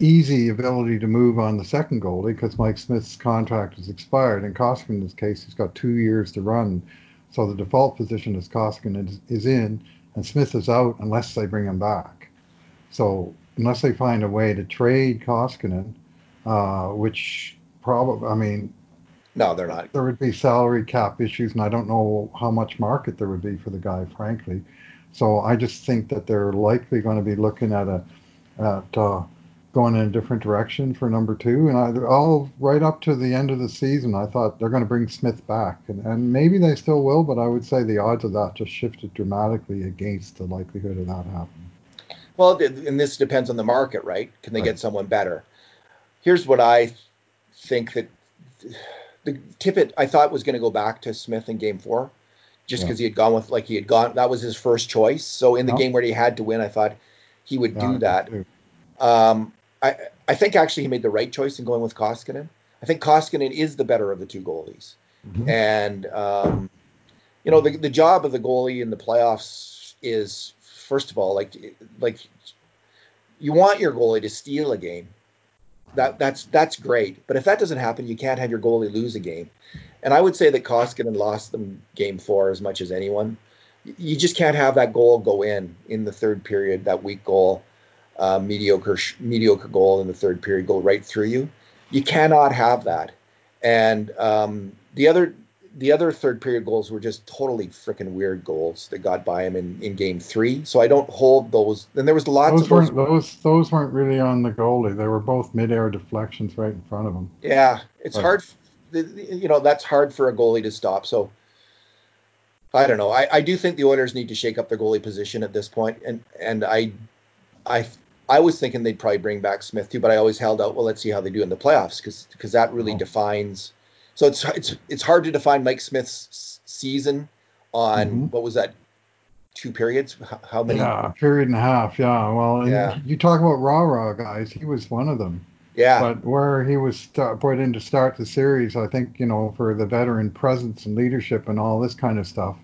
easy ability to move on the second goalie because Mike Smith's contract has expired. In Koskinen's case, he's got two years to run. So the default position is Koskinen is, is in and Smith is out unless they bring him back. So unless they find a way to trade Koskinen, uh, which probably, I mean, no, they're not. There would be salary cap issues, and I don't know how much market there would be for the guy, frankly. So I just think that they're likely going to be looking at a at uh, going in a different direction for number two. And I, all right up to the end of the season, I thought they're going to bring Smith back, and, and maybe they still will. But I would say the odds of that just shifted dramatically against the likelihood of that happening. Well, and this depends on the market, right? Can they right. get someone better? Here's what I think that the Tippett I thought was going to go back to Smith in Game Four, just because yeah. he had gone with like he had gone. That was his first choice. So in the game where he had to win, I thought he would yeah, do that. Um, I, I think actually he made the right choice in going with Koskinen. I think Koskinen is the better of the two goalies. Mm-hmm. And, um, you know, the, the job of the goalie in the playoffs is, first of all, like, like you want your goalie to steal a game. That, that's that's great, but if that doesn't happen, you can't have your goalie lose a game. And I would say that Koskinen lost them game four as much as anyone. You just can't have that goal go in in the third period, that weak goal, uh, mediocre mediocre goal in the third period go right through you. You cannot have that. And um, the other the other third period goals were just totally freaking weird goals that got by him in, in game three. So I don't hold those. And there was lots those of weren't, those. Those weren't really on the goalie. They were both midair deflections right in front of him. Yeah, it's but. hard. You know that's hard for a goalie to stop. So I don't know. I, I do think the Oilers need to shake up their goalie position at this point, and and I I I was thinking they'd probably bring back Smith too, but I always held out. Well, let's see how they do in the playoffs because because that really oh. defines. So it's it's it's hard to define Mike Smith's season on mm-hmm. what was that two periods? How many? Yeah, period and a half. Yeah. Well, yeah. you talk about raw raw guys. He was one of them. Yeah. But where he was st- put in to start the series, I think you know for the veteran presence and leadership and all this kind of stuff,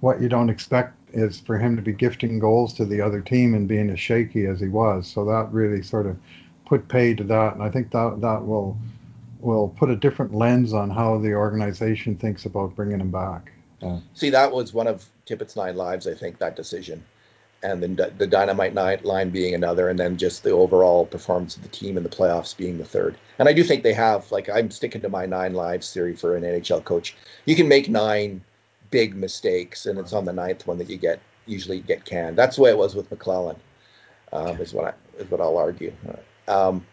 what you don't expect is for him to be gifting goals to the other team and being as shaky as he was. So that really sort of put pay to that, and I think that that will will put a different lens on how the organization thinks about bringing him back. Yeah. See, that was one of Tippett's nine lives. I think that decision, and then the dynamite line being another, and then just the overall performance of the team in the playoffs being the third. And I do think they have like I'm sticking to my nine lives theory for an NHL coach. You can make nine big mistakes, and it's on the ninth one that you get usually get canned. That's the way it was with McLellan, Um, is what I is what I'll argue. Um,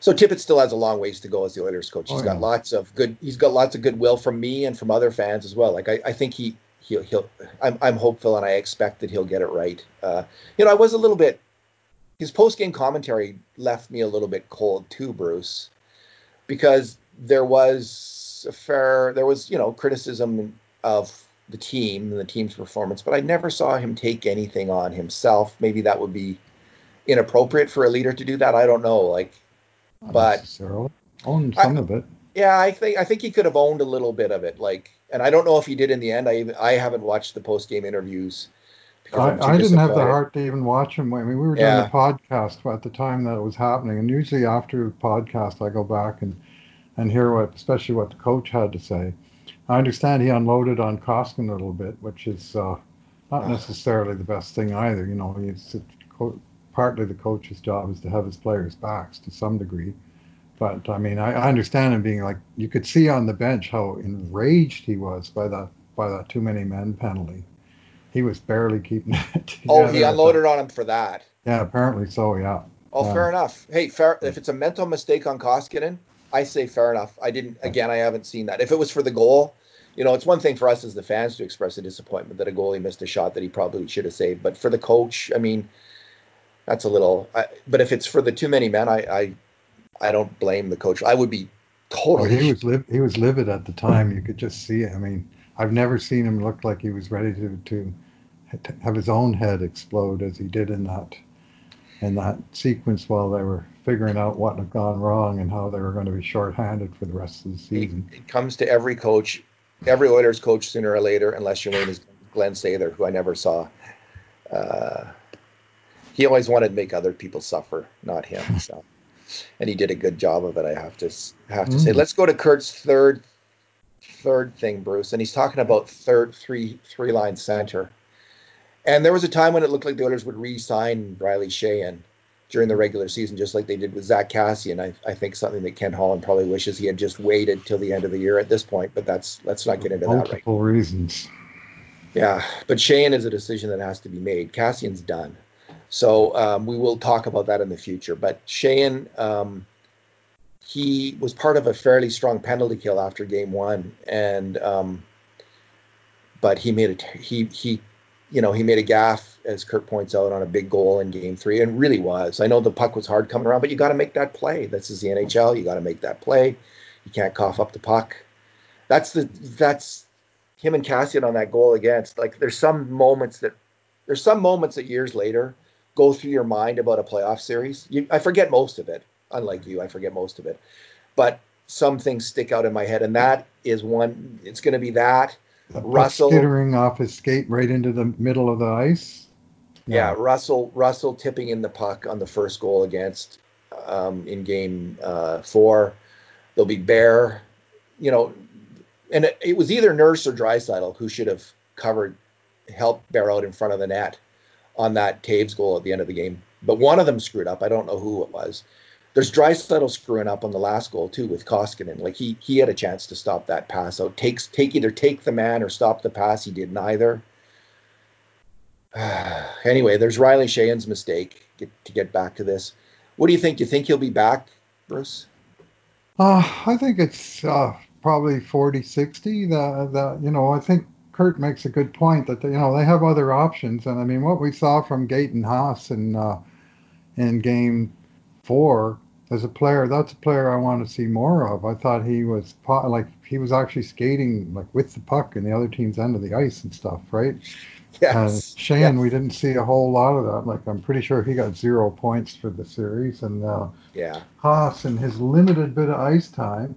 so Tippett still has a long ways to go as the Oilers coach. He's oh, got yeah. lots of good. He's got lots of goodwill from me and from other fans as well. Like I, I think he he'll he'll. I'm I'm hopeful and I expect that he'll get it right. Uh, you know, I was a little bit. His post game commentary left me a little bit cold too, Bruce, because there was a fair there was you know criticism of the team and the team's performance, but I never saw him take anything on himself. Maybe that would be inappropriate for a leader to do that. I don't know. Like not but necessarily. own some I, of it. Yeah, I think I think he could have owned a little bit of it. Like, and I don't know if he did in the end. I even, I haven't watched the post game interviews. I, I didn't have the heart to even watch him. I mean, we were doing yeah. a podcast at the time that it was happening, and usually after the podcast, I go back and and hear what, especially what the coach had to say. I understand he unloaded on Koskinen a little bit, which is uh, not necessarily the best thing either. You know, it's, partly the coach's job is to have his players' backs to some degree. But I mean, I, I, understand him being like you could see on the bench how enraged he was by that by that too many men penalty. He was barely keeping [LAUGHS] it. oh, he unloaded on him for that. Yeah, apparently so. Yeah. Oh, fair enough. Hey, fair. If it's a mental mistake on Koskinen, I say fair enough. I didn't. Again, I haven't seen that. If it was for the goal, you know, it's one thing for us as the fans to express a disappointment that a goalie missed a shot that he probably should have saved. But for the coach, I mean, that's a little. I, but if it's for the too many men, I, I I don't blame the coach. I would be totally. he was liv- he was livid at the time. You could just see it. I mean, I've never seen him look like he was ready to to have his own head explode as he did in that in that sequence while they were figuring out what had gone wrong and how they were going to be shorthanded for the rest of the season. It, it comes to every coach, every Oilers coach sooner or later, unless your name is Glenn Sather, who I never saw. Uh, he always wanted to make other people suffer, not him. [LAUGHS] So, and he did a good job of it. I have to have to mm. say. Let's go to Kurt's third third thing, Bruce, and he's talking about third three three line center. And there was a time when it looked like the Oilers would re-sign Riley Sheahan during the regular season, just like they did with Zack Kassian. I, I think something that Ken Holland probably wishes he had just waited till the end of the year at this point. But that's let's not get into Multiple that. Multiple right. reasons. Yeah, but Sheahan is a decision that has to be made. Kassian's done. So um, we will talk about that in the future. But Sheahan, um, he was part of a fairly strong penalty kill after game one, and um, but he made a he he, you know, he made a gaff as Kurt points out on a big goal in game three, and really was. I know the puck was hard coming around, but you got to make that play. This is the NHL. You got to make that play. You can't cough up the puck. That's the that's him and Kassian on that goal against. Like there's some moments that there's some moments that years later go through your mind about a playoff series. You, I forget most of it. Unlike you, I forget most of it. But some things stick out in my head, and that is one. It's going to be that. Russell skittering off his skate right into the middle of the ice. Yeah, Russell Russell tipping in the puck on the first goal against um, in game uh, four. There'll be Bear, you know, and it, it was either Nurse or Draisaitl who should have covered, helped Bear out in front of the net on that Toews goal at the end of the game. But one of them screwed up. I don't know who it was. There's Draisaitl screwing up on the last goal too with Koskinen. Like he he had a chance to stop that pass out. Takes take either take the man or stop the pass. He did neither. [SIGHS] anyway, there's Riley Sheahan's mistake. Get, to get back to this, what do you think? You think he'll be back, Bruce? Uh, I think it's uh, probably 40 60. The, the, you know, I think Kurt makes a good point that you know they have other options, and I mean what we saw from Gaetan Haas in uh, in Game Four as a player, that's a player I want to see more of. I thought he was like he was actually skating like with the puck in the other team's end of the ice and stuff, right? [LAUGHS] Yes. And Shane, yes. we didn't see a whole lot of that. Like I'm pretty sure he got zero points for the series, and uh, yeah, Haas in his limited bit of ice time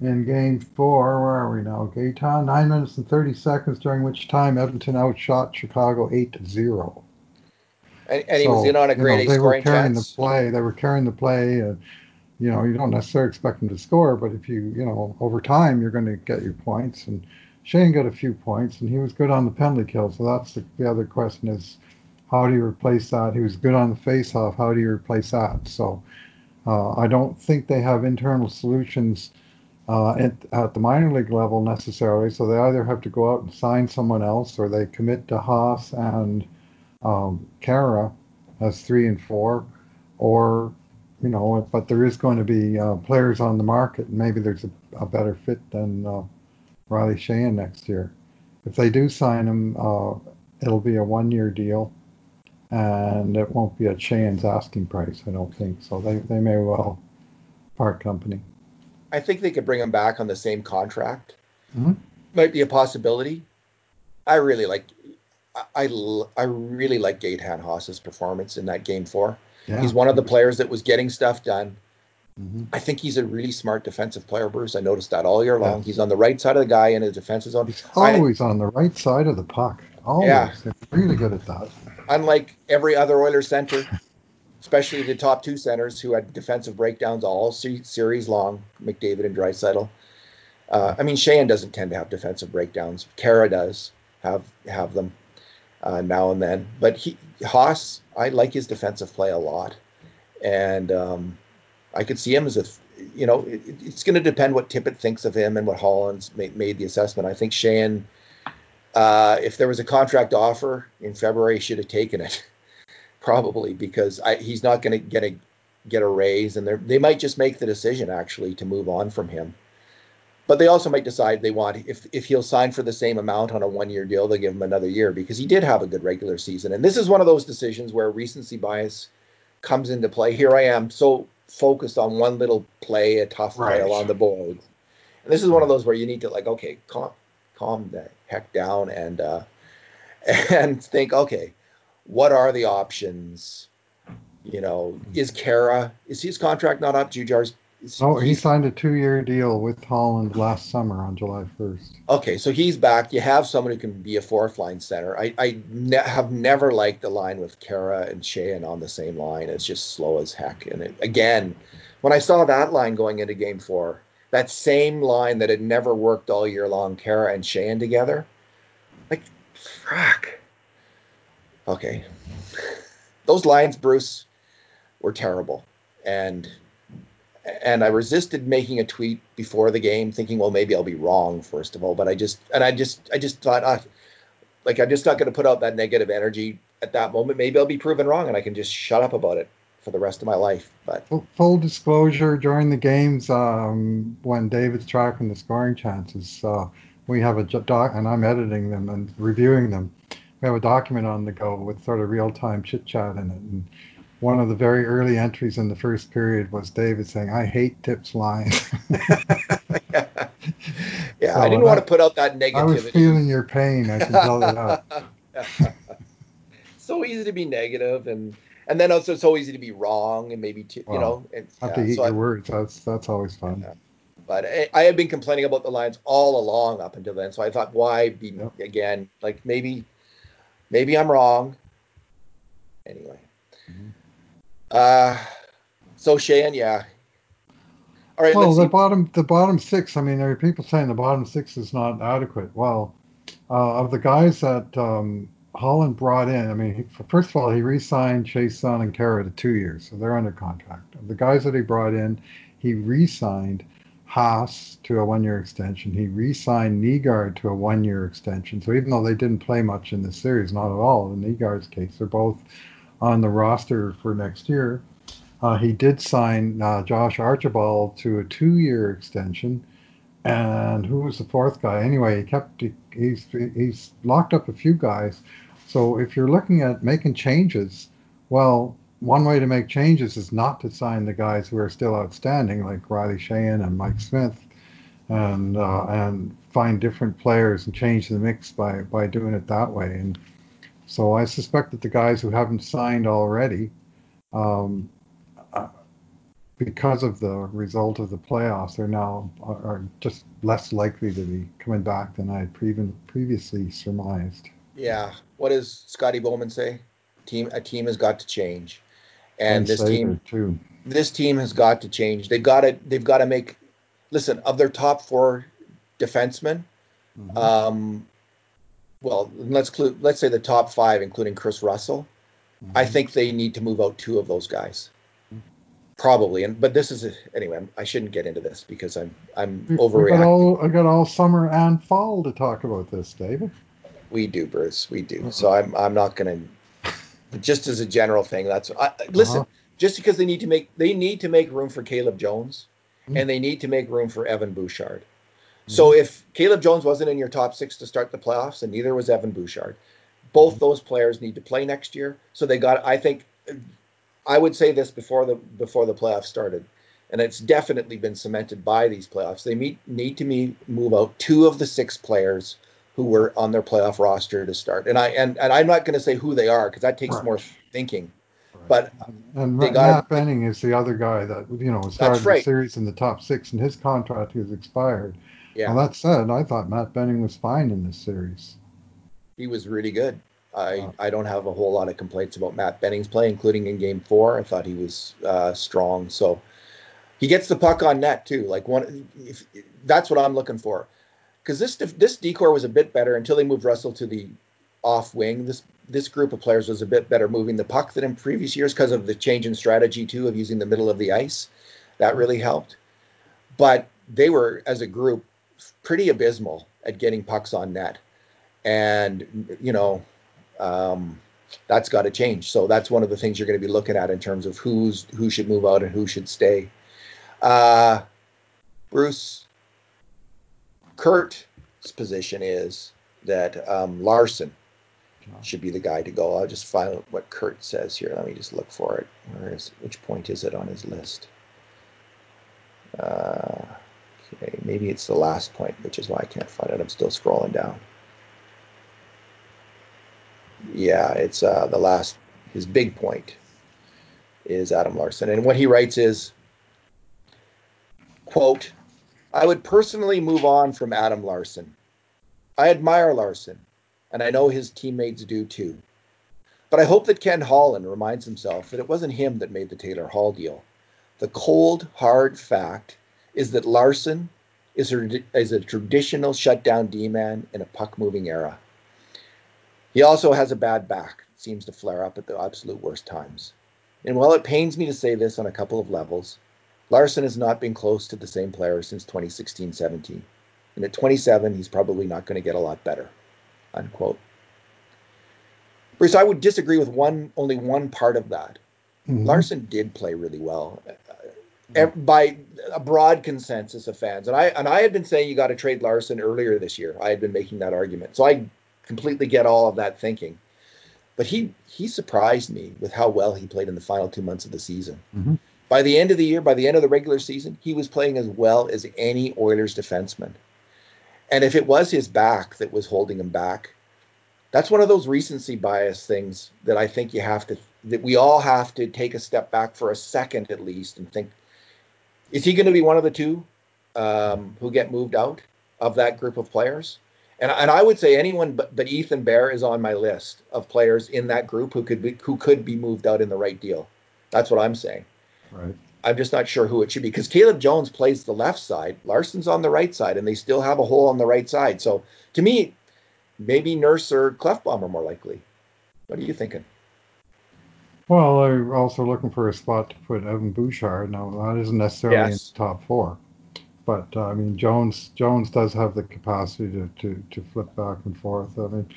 in game four. Where are we now? Gaetan, nine minutes and 30 seconds, during which time Edmonton outshot Chicago 8 to 0. And, and so, he was in on a great you know, They were carrying chance. the play. They were carrying the play. Uh, you know, you don't necessarily expect them to score, but if you, you know, over time, you're going to get your points. And Shane got a few points, and he was good on the penalty kill. So that's the, the other question is, how do you replace that? He was good on the face-off. How do you replace that? So uh, I don't think they have internal solutions uh, at, at the minor league level necessarily. So they either have to go out and sign someone else, or they commit to Haas and um, Khaira as three and four, or you know, but there is going to be uh, players on the market, and maybe there's a, a better fit than uh, Riley Sheahan next year. If they do sign him, uh, it'll be a one-year deal, and it won't be at Sheahan's asking price. I don't think so. They they may well part company. I think they could bring him back on the same contract. Mm-hmm. Might be a possibility. I really like, I, I, really like Gaetan Haas's performance in that game four. Yeah. He's one of the players that was getting stuff done. Mm-hmm. I think he's a really smart defensive player, Bruce. I noticed that all year long. Yes. He's on the right side of the guy in his defensive zone. He's always I, on the right side of the puck. Always. Yeah. really good at that. Unlike every other Oilers center, especially the top two centers who had defensive breakdowns all series long, McDavid and Draisaitl. Uh, I mean, Sheahan doesn't tend to have defensive breakdowns. Khaira does have have them uh, now and then, but he Haas, I like his defensive play a lot, and um, I could see him as a, you know, it, it's going to depend what Tippett thinks of him and what Holland's made, the assessment. I think Sheahan, uh, if there was a contract offer in February, should have taken it [LAUGHS] probably because I, he's not going to get a get a raise, and they they might just make the decision actually to move on from him. But they also might decide they want if if he'll sign for the same amount on a one year deal, they'll give him another year because he did have a good regular season. And this is one of those decisions where recency bias comes into play. Here I am so focused on one little play, a tough right. play along the board. And this is one of those where you need to like, okay, calm calm the heck down and uh [LAUGHS] and think, okay, what are the options? You know, is Khaira is his contract not up? Jujhar's. Oh, he signed a two-year deal with Holland last summer on July 1st. Okay, so he's back. You have someone who can be a fourth line center. I, I ne- have never liked the line with Khaira and Sheahan on the same line. It's just slow as heck. And it, again, when I saw that line going into Game Four, that same line that had never worked all year long, Khaira and Sheahan together, like, fuck Okay. [LAUGHS] Those lines, Bruce, were terrible. And and I resisted making a tweet before the game, thinking, well, maybe I'll be wrong, first of all. But I just and I just I just thought, uh, like I'm just not going to put out that negative energy at that moment. Maybe I'll be proven wrong, and I can just shut up about it for the rest of my life. But full disclosure, during the games, um, when David's tracking the scoring chances, uh, we have a doc, and I'm editing them and reviewing them we have a document on the go with sort of real time chit chat in it. And one of the very early entries in the first period was David saying, "I hate Tips line." yeah, [LAUGHS] yeah so I didn't want to put out that negativity. I was feeling your pain. I can tell you that. [LAUGHS] so easy to be negative, and and then also so easy to be wrong, and maybe t- well, you know. And, have yeah, to eat so your I, words. That's that's always fun. Yeah. But I, I had been complaining about the lines all along up until then, so I thought, why be yep. again? Like maybe Maybe I'm wrong. Anyway. Uh, so Sheahan, yeah. All right. Well, the see. bottom, the bottom six. I mean, there are people saying the bottom six is not adequate. Well, uh, of the guys that um, Holland brought in, I mean, he, first of all, he re-signed Chiasson and Khaira to two years, so they're under contract. Of the guys that he brought in, he re-signed Haas to a one year extension. He re signed Nygard to a one year extension. So even though they didn't play much in this series, not at all, in Nygard's case, they're both on the roster for next year. Uh, he did sign uh, Josh Archibald to a two year extension. And who was the fourth guy? Anyway, he kept he, he's he's locked up a few guys. So if you're looking at making changes, well, one way to make changes is not to sign the guys who are still outstanding, like Riley Sheahan and Mike Smith, and uh, and find different players and change the mix by by doing it that way. And so I suspect that the guys who haven't signed already, um, uh, because of the result of the playoffs, are now are, are just less likely to be coming back than I had pre- previously surmised. Yeah. What does Scotty Bowman say? Team a team has got to change and this team too. This team has got to change. They've got to. They've got to make. Listen, of their top four defensemen, mm-hmm. um, well, let's let's say the top five, including Kris Russell. I think they need to move out two of those guys. Probably, and but this is a, anyway. I shouldn't get into this because I'm I'm overreacting. I got all I got all summer and fall to talk about this, David. We do, Bruce. We do. Uh-huh. So I'm I'm not going to. Just as a general thing, that's I, listen. Uh-huh. Just because they need to make they need to make room for Caleb Jones, mm-hmm. and they need to make room for Evan Bouchard. Mm-hmm. So if Caleb Jones wasn't in your top six to start the playoffs, and neither was Evan Bouchard, both mm-hmm. those players need to play next year. So they got. I think I would say this before the before the playoffs started, and it's definitely been cemented by these playoffs. They meet, need to meet, move out two of the six players who were on their playoff roster to start. And I and, and I'm not going to say who they are because that takes right. more thinking. Right. But and they got Matt Benning is the other guy that you know started right. the series in the top six, and his contract has expired. Yeah. Well, that said, I thought Matt Benning was fine in this series. He was really good. I, I don't have a whole lot of complaints about Matt Benning's play, including in game four. I thought he was uh, strong. So he gets the puck on net too. Like one, if, that's what I'm looking for. Because this this decor was a bit better until they moved Russell to the off wing. This this group of players was a bit better moving the puck than in previous years because of the change in strategy too of using the middle of the ice. That really helped. But they were as a group pretty abysmal at getting pucks on net. And you know, um, that's got to change. So that's one of the things you're going to be looking at in terms of who's who should move out and who should stay. Uh, Bruce Kurt's position is that um, Larsson should be the guy to go. I'll just find what Kurt says here. Let me just look for it. Where is which point is it on his list? Uh, okay, maybe it's the last point, which is why I can't find it. I'm still scrolling down yeah, it's uh, the last, his big point is Adam Larsson. And what he writes is, quote, I would personally move on from Adam Larsson. I admire Larsson, and I know his teammates do too. But I hope that Ken Holland reminds himself that it wasn't him that made the Taylor Hall deal. The cold, hard fact is that Larsson is a, is a traditional shutdown D man in a puck moving era. He also has a bad back, seems to flare up at the absolute worst times. And while it pains me to say this on a couple of levels, Larsson has not been close to the same player since 2016 17. And at 27, he's probably not going to get a lot better. Unquote. Bruce, I would disagree with one only one part of that. Mm-hmm. Larsson did play really well mm-hmm. by a broad consensus of fans. And I and I had been saying you got to trade Larsson earlier this year. I had been making that argument. So I completely get all of that thinking. But he he surprised me with how well he played in the final two months of the season. Mm-hmm. By the end of the year, by the end of the regular season, he was playing as well as any Oilers defenseman. And if it was his back that was holding him back, that's one of those recency bias things that I think you have to that we all have to take a step back for a second at least and think: Is he going to be one of the two um, who get moved out of that group of players? And, and I would say anyone but, but Ethan Bear is on my list of players in that group who could be who could be moved out in the right deal. That's what I'm saying. Right. I'm just not sure who it should be because Caleb Jones plays the left side, Larsson's on the right side, and they still have a hole on the right side. So to me, maybe Nurse or Klefbom are more likely. What are you thinking? Well, they're also looking for a spot to put Evan Bouchard. Now that isn't necessarily yes. in the top four. But uh, I mean, Jones Jones does have the capacity to, to, to flip back and forth. I mean,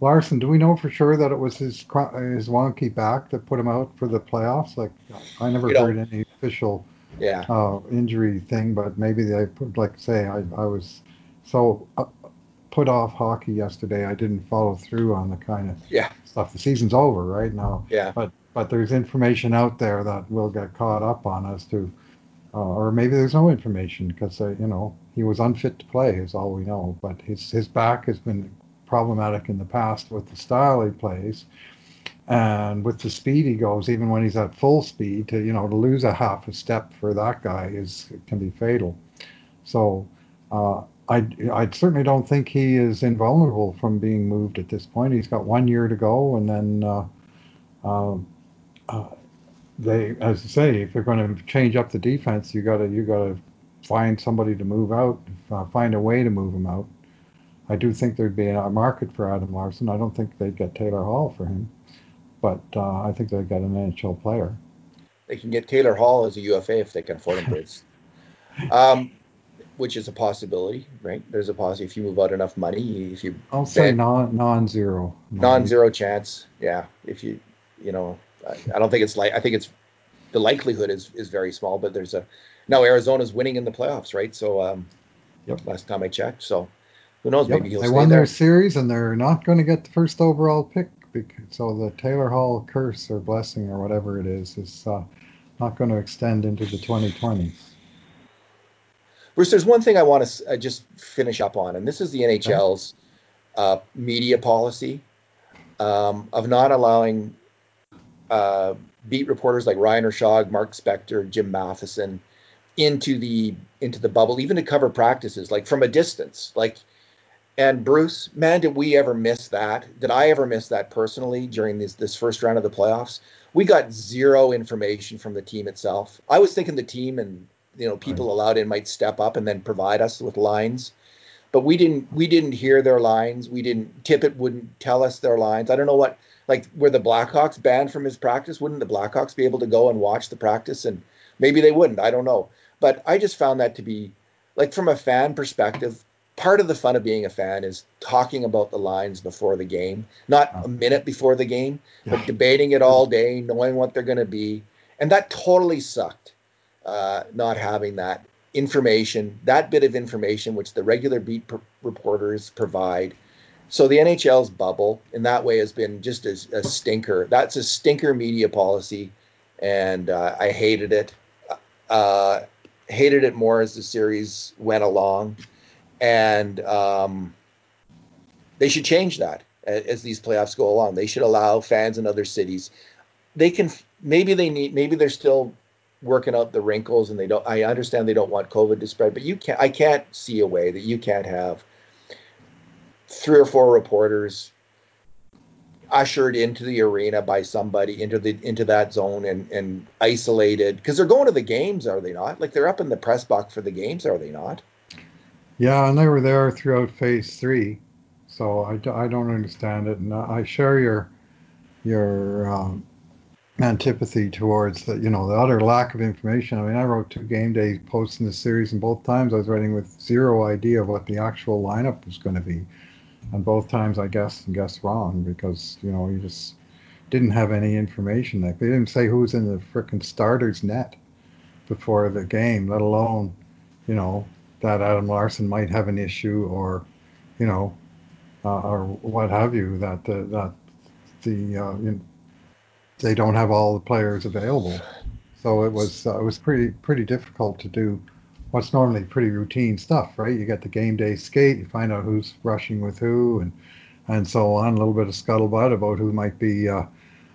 Larsson, do we know for sure that it was his his wonky back that put him out for the playoffs? Like, I never heard any official yeah. uh, injury thing, but maybe they put, like say I, I was so uh, put off hockey yesterday. I didn't follow through on the kind of yeah. stuff. The season's over right now. Yeah. But but there's information out there that will get caught up on as to uh, or maybe there's no information because uh, you know he was unfit to play is all we know. But his his back has been problematic in the past with the style he plays and with the speed he goes. Even when he's at full speed, to you know to lose a half a step for that guy is can be fatal. So. Uh, I, I certainly don't think he is invulnerable from being moved at this point. He's got one year to go, and then uh, um, uh, they, as I say, if they're going to change up the defense, you got to you got to find somebody to move out, uh, find a way to move him out. I do think there'd be a market for Adam Larsson. I don't think they'd get Taylor Hall for him, but uh, I think they got an NHL player. They can get Taylor Hall as a UFA if they can afford him, bids. [LAUGHS] Um, which is a possibility, right? There's a possibility if you move out enough money, if you I'll say non non-zero. non-zero chance. Yeah, if you you know, I, don't think it's like I think it's the likelihood is is very small, but there's a now Arizona's winning in the playoffs, right? So um, Yep. last time I checked, so who knows? Yep, Maybe he'll they won there. their series, and they're not going to get the first overall pick. Because, so the Taylor Hall curse or blessing or whatever it is is uh, not going to extend into the 2020s. Bruce, there's one thing I want to uh, just finish up on, and this is the NHL's uh, media policy um, of not allowing uh, beat reporters like Ryan Rishaug, Mark Spector, Jim Matheson into the into the bubble, even to cover practices, like from a distance. Like, and Bruce, man, did we ever miss that? Did I ever miss that personally during this this first round of the playoffs? We got zero information from the team itself. I was thinking the team and you know people right. allowed in might step up and then provide us with lines but we didn't we didn't hear their lines we didn't tippett wouldn't tell us their lines i don't know what like were the blackhawks banned from his practice wouldn't the blackhawks be able to go and watch the practice? And maybe they wouldn't i don't know. But i just found that to be like from a fan perspective part of the fun of being a fan is talking about the lines before the game not a minute before the game but debating it all day knowing what they're going to be. And that totally sucked uh, not having that information, that bit of information which the regular beat pr- reporters provide. So the NHL's bubble in that way has been just a, a stinker. That's a stinker media policy, and uh, I hated it. Uh, hated it more as the series went along, and um, they should change that as, as these playoffs go along. They should allow fans in other cities. They can maybe they need maybe they're still working out the wrinkles and they don't i understand they don't want covid to spread but you can't i can't see a way that you can't have three or four reporters ushered into the arena by somebody into the into that zone and and isolated. Because they're going to the games are they not? Like they're up in the press box for the games are they not? Yeah and they were there throughout phase three. So i, I don't understand it. And i share your your um, antipathy towards the you know the utter lack of information. I mean, I wrote two game day posts in the series, and both times I was writing with zero idea of what the actual lineup was going to be, and both times I guessed and guessed wrong because you know you just didn't have any information. Like they didn't say who was in the frickin' starters net before the game, let alone you know that Adam Larsson might have an issue or you know uh, or what have you that the, that the uh, you know, they don't have all the players available. So it was uh, it was pretty pretty difficult to do what's normally pretty routine stuff, right? You get the game day skate, you find out who's rushing with who, and and so on. A little bit of scuttlebutt about who might be uh,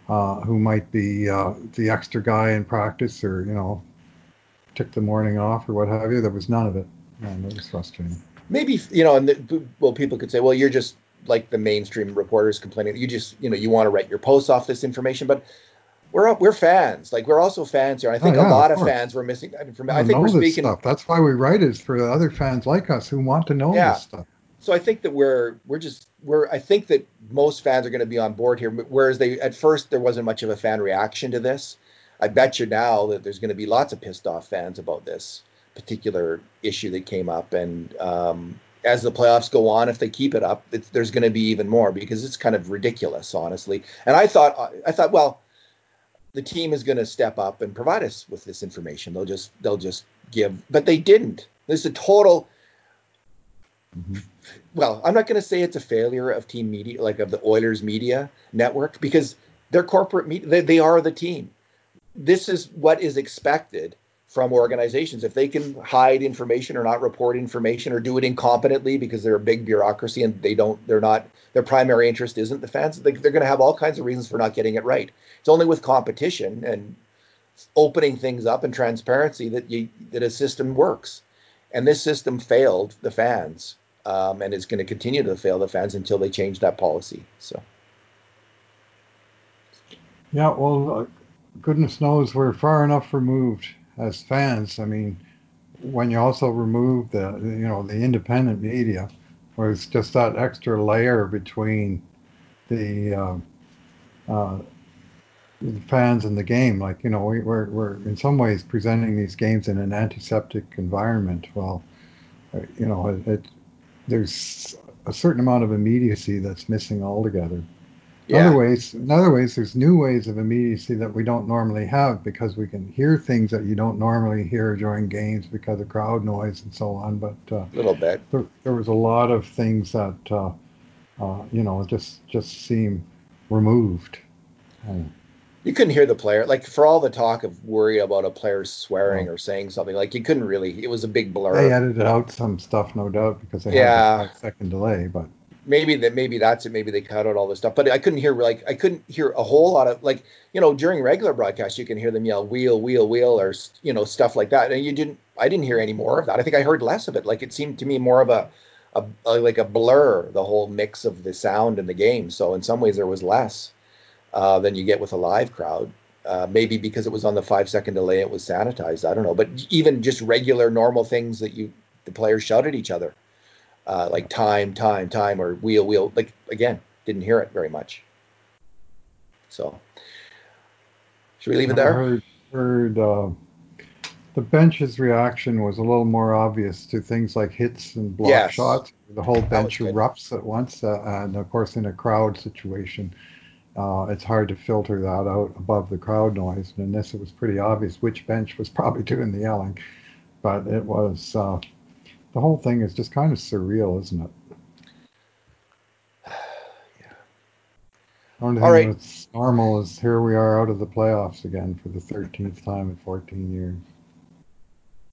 uh, who might be uh, the extra guy in practice, or you know, took the morning off or what have you. There was none of it, and it was frustrating. Maybe you know, and the, well, people could say, well, you're just like the mainstream reporters complaining. You just, you know, you want to write your posts off this information, but we're we're fans. Like we're also fans here. I think oh, yeah, a lot of, of fans were missing. I, mean, from, I think we're speaking. Stuff. That's why we write it for other fans like us who want to know yeah. this stuff. So I think that we're we're just we're. I think that most fans are going to be on board here. Whereas they at first there wasn't much of a fan reaction to this. I bet you now that there's going to be lots of pissed off fans about this particular issue that came up, and um, as the playoffs go on, if they keep it up, there's going to be even more because it's kind of ridiculous, honestly. And I thought, I thought, well, the team is going to step up and provide us with this information. They'll just, they'll just give, but they didn't. There's a total. Mm-hmm. Well, I'm not going to say it's a failure of team media, like of the Oilers media network, because they're corporate media. They, they are the team. This is what is expected from organizations. If they can hide information or not report information or do it incompetently because they're a big bureaucracy and they don't, they're not, their primary interest isn't the fans, they, they're going to have all kinds of reasons for not getting it right. It's only with competition and opening things up and transparency that you that a system works. And this system failed the fans, um, and is going to continue to fail the fans until they change that policy. So. Yeah, well, uh, goodness knows we're far enough removed as fans. I mean, when you also remove the you know the independent media, where it's just that extra layer between the uh, uh, fans and the game. Like you know, we, we're we're in some ways presenting these games in an antiseptic environment. Well, uh, you know, it, it there's a certain amount of immediacy that's missing altogether. In Yeah, other ways, in other ways, there's new ways of immediacy that we don't normally have because we can hear things that you don't normally hear during games because of crowd noise and so on. But uh, a little bit. there, there was a lot of things that uh, uh, you know just just seem removed. And, You couldn't hear the player. Like for all the talk of worry about a player swearing well, or saying something, like you couldn't really. It was a big blur. they edited out some stuff, no doubt, because they had the Yeah, five second delay. But maybe that maybe that's it. Maybe they cut out all this stuff. But I couldn't hear like I couldn't hear a whole lot of like you know during regular broadcasts you can hear them yell wheel wheel wheel or you know stuff like that. And you didn't. I didn't hear any more of that. I think I heard less of it. Like it seemed to me more of a, a, a like a blur. The whole mix of the sound and the game. So in some ways there was less uh, than you get with a live crowd. Uh, maybe because it was on the five second delay, it was sanitized. I don't know. But even just regular normal things that you the players shout at each other uh, like time, time, time, or wheel, wheel. Like again, didn't hear it very much. So should we leave it I there? heard heard uh, the bench's reaction was a little more obvious to things like hits and block Yes, shots. The whole bench erupts at once, uh, and of course, in a crowd situation, uh, it's hard to filter that out above the crowd noise. And in this, it was pretty obvious which bench was [LAUGHS] probably doing the yelling, but it was uh, the whole thing is just kind of surreal, isn't it? Only All right. that's normal is here we are out of the playoffs again for the 13th time in 14 years.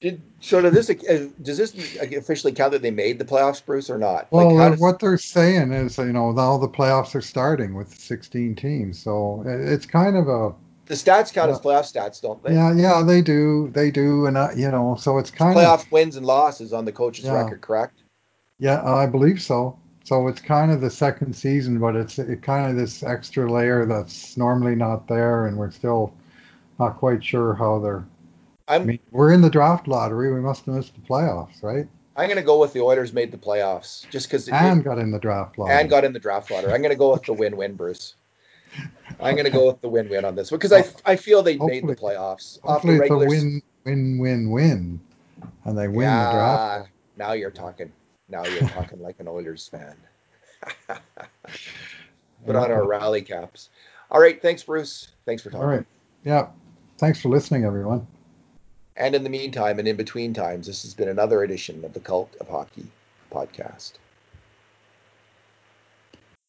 Did so? Does this uh, does this officially count that they made the playoffs, Bruce, or not? Like, Well, how uh, does what they're saying is, you know, now the playoffs are starting with 16 teams, so it's kind of a, the stats count uh, as playoff stats, don't they? yeah, yeah, they do, they do, and uh, you know, so it's kind of, playoff wins and losses on the coach's yeah, record, correct? yeah, I believe so. So it's kind of the second season, but it's it kind of this extra layer that's normally not there, and we're still not quite sure how they're. I I'm mean, we're in the draft lottery. We must have missed the playoffs, right? I'm going to go with the Oilers made the playoffs just because it, it And got in the draft lottery. and got in the draft lottery. I'm going to go with the win-win, Bruce. I'm going to go with the win-win on this one because I, I feel they made the playoffs off the hopefully it's a regular. win, win, win, win. and they win the draft. Yeah, now you're talking. Now you're talking like an Oilers fan. [LAUGHS] Put on our rally caps. All right, thanks, Bruce. Thanks for talking. All right. Yeah. Thanks for listening, everyone. And in the meantime, and in between times, this has been another edition of the Cult of Hockey podcast.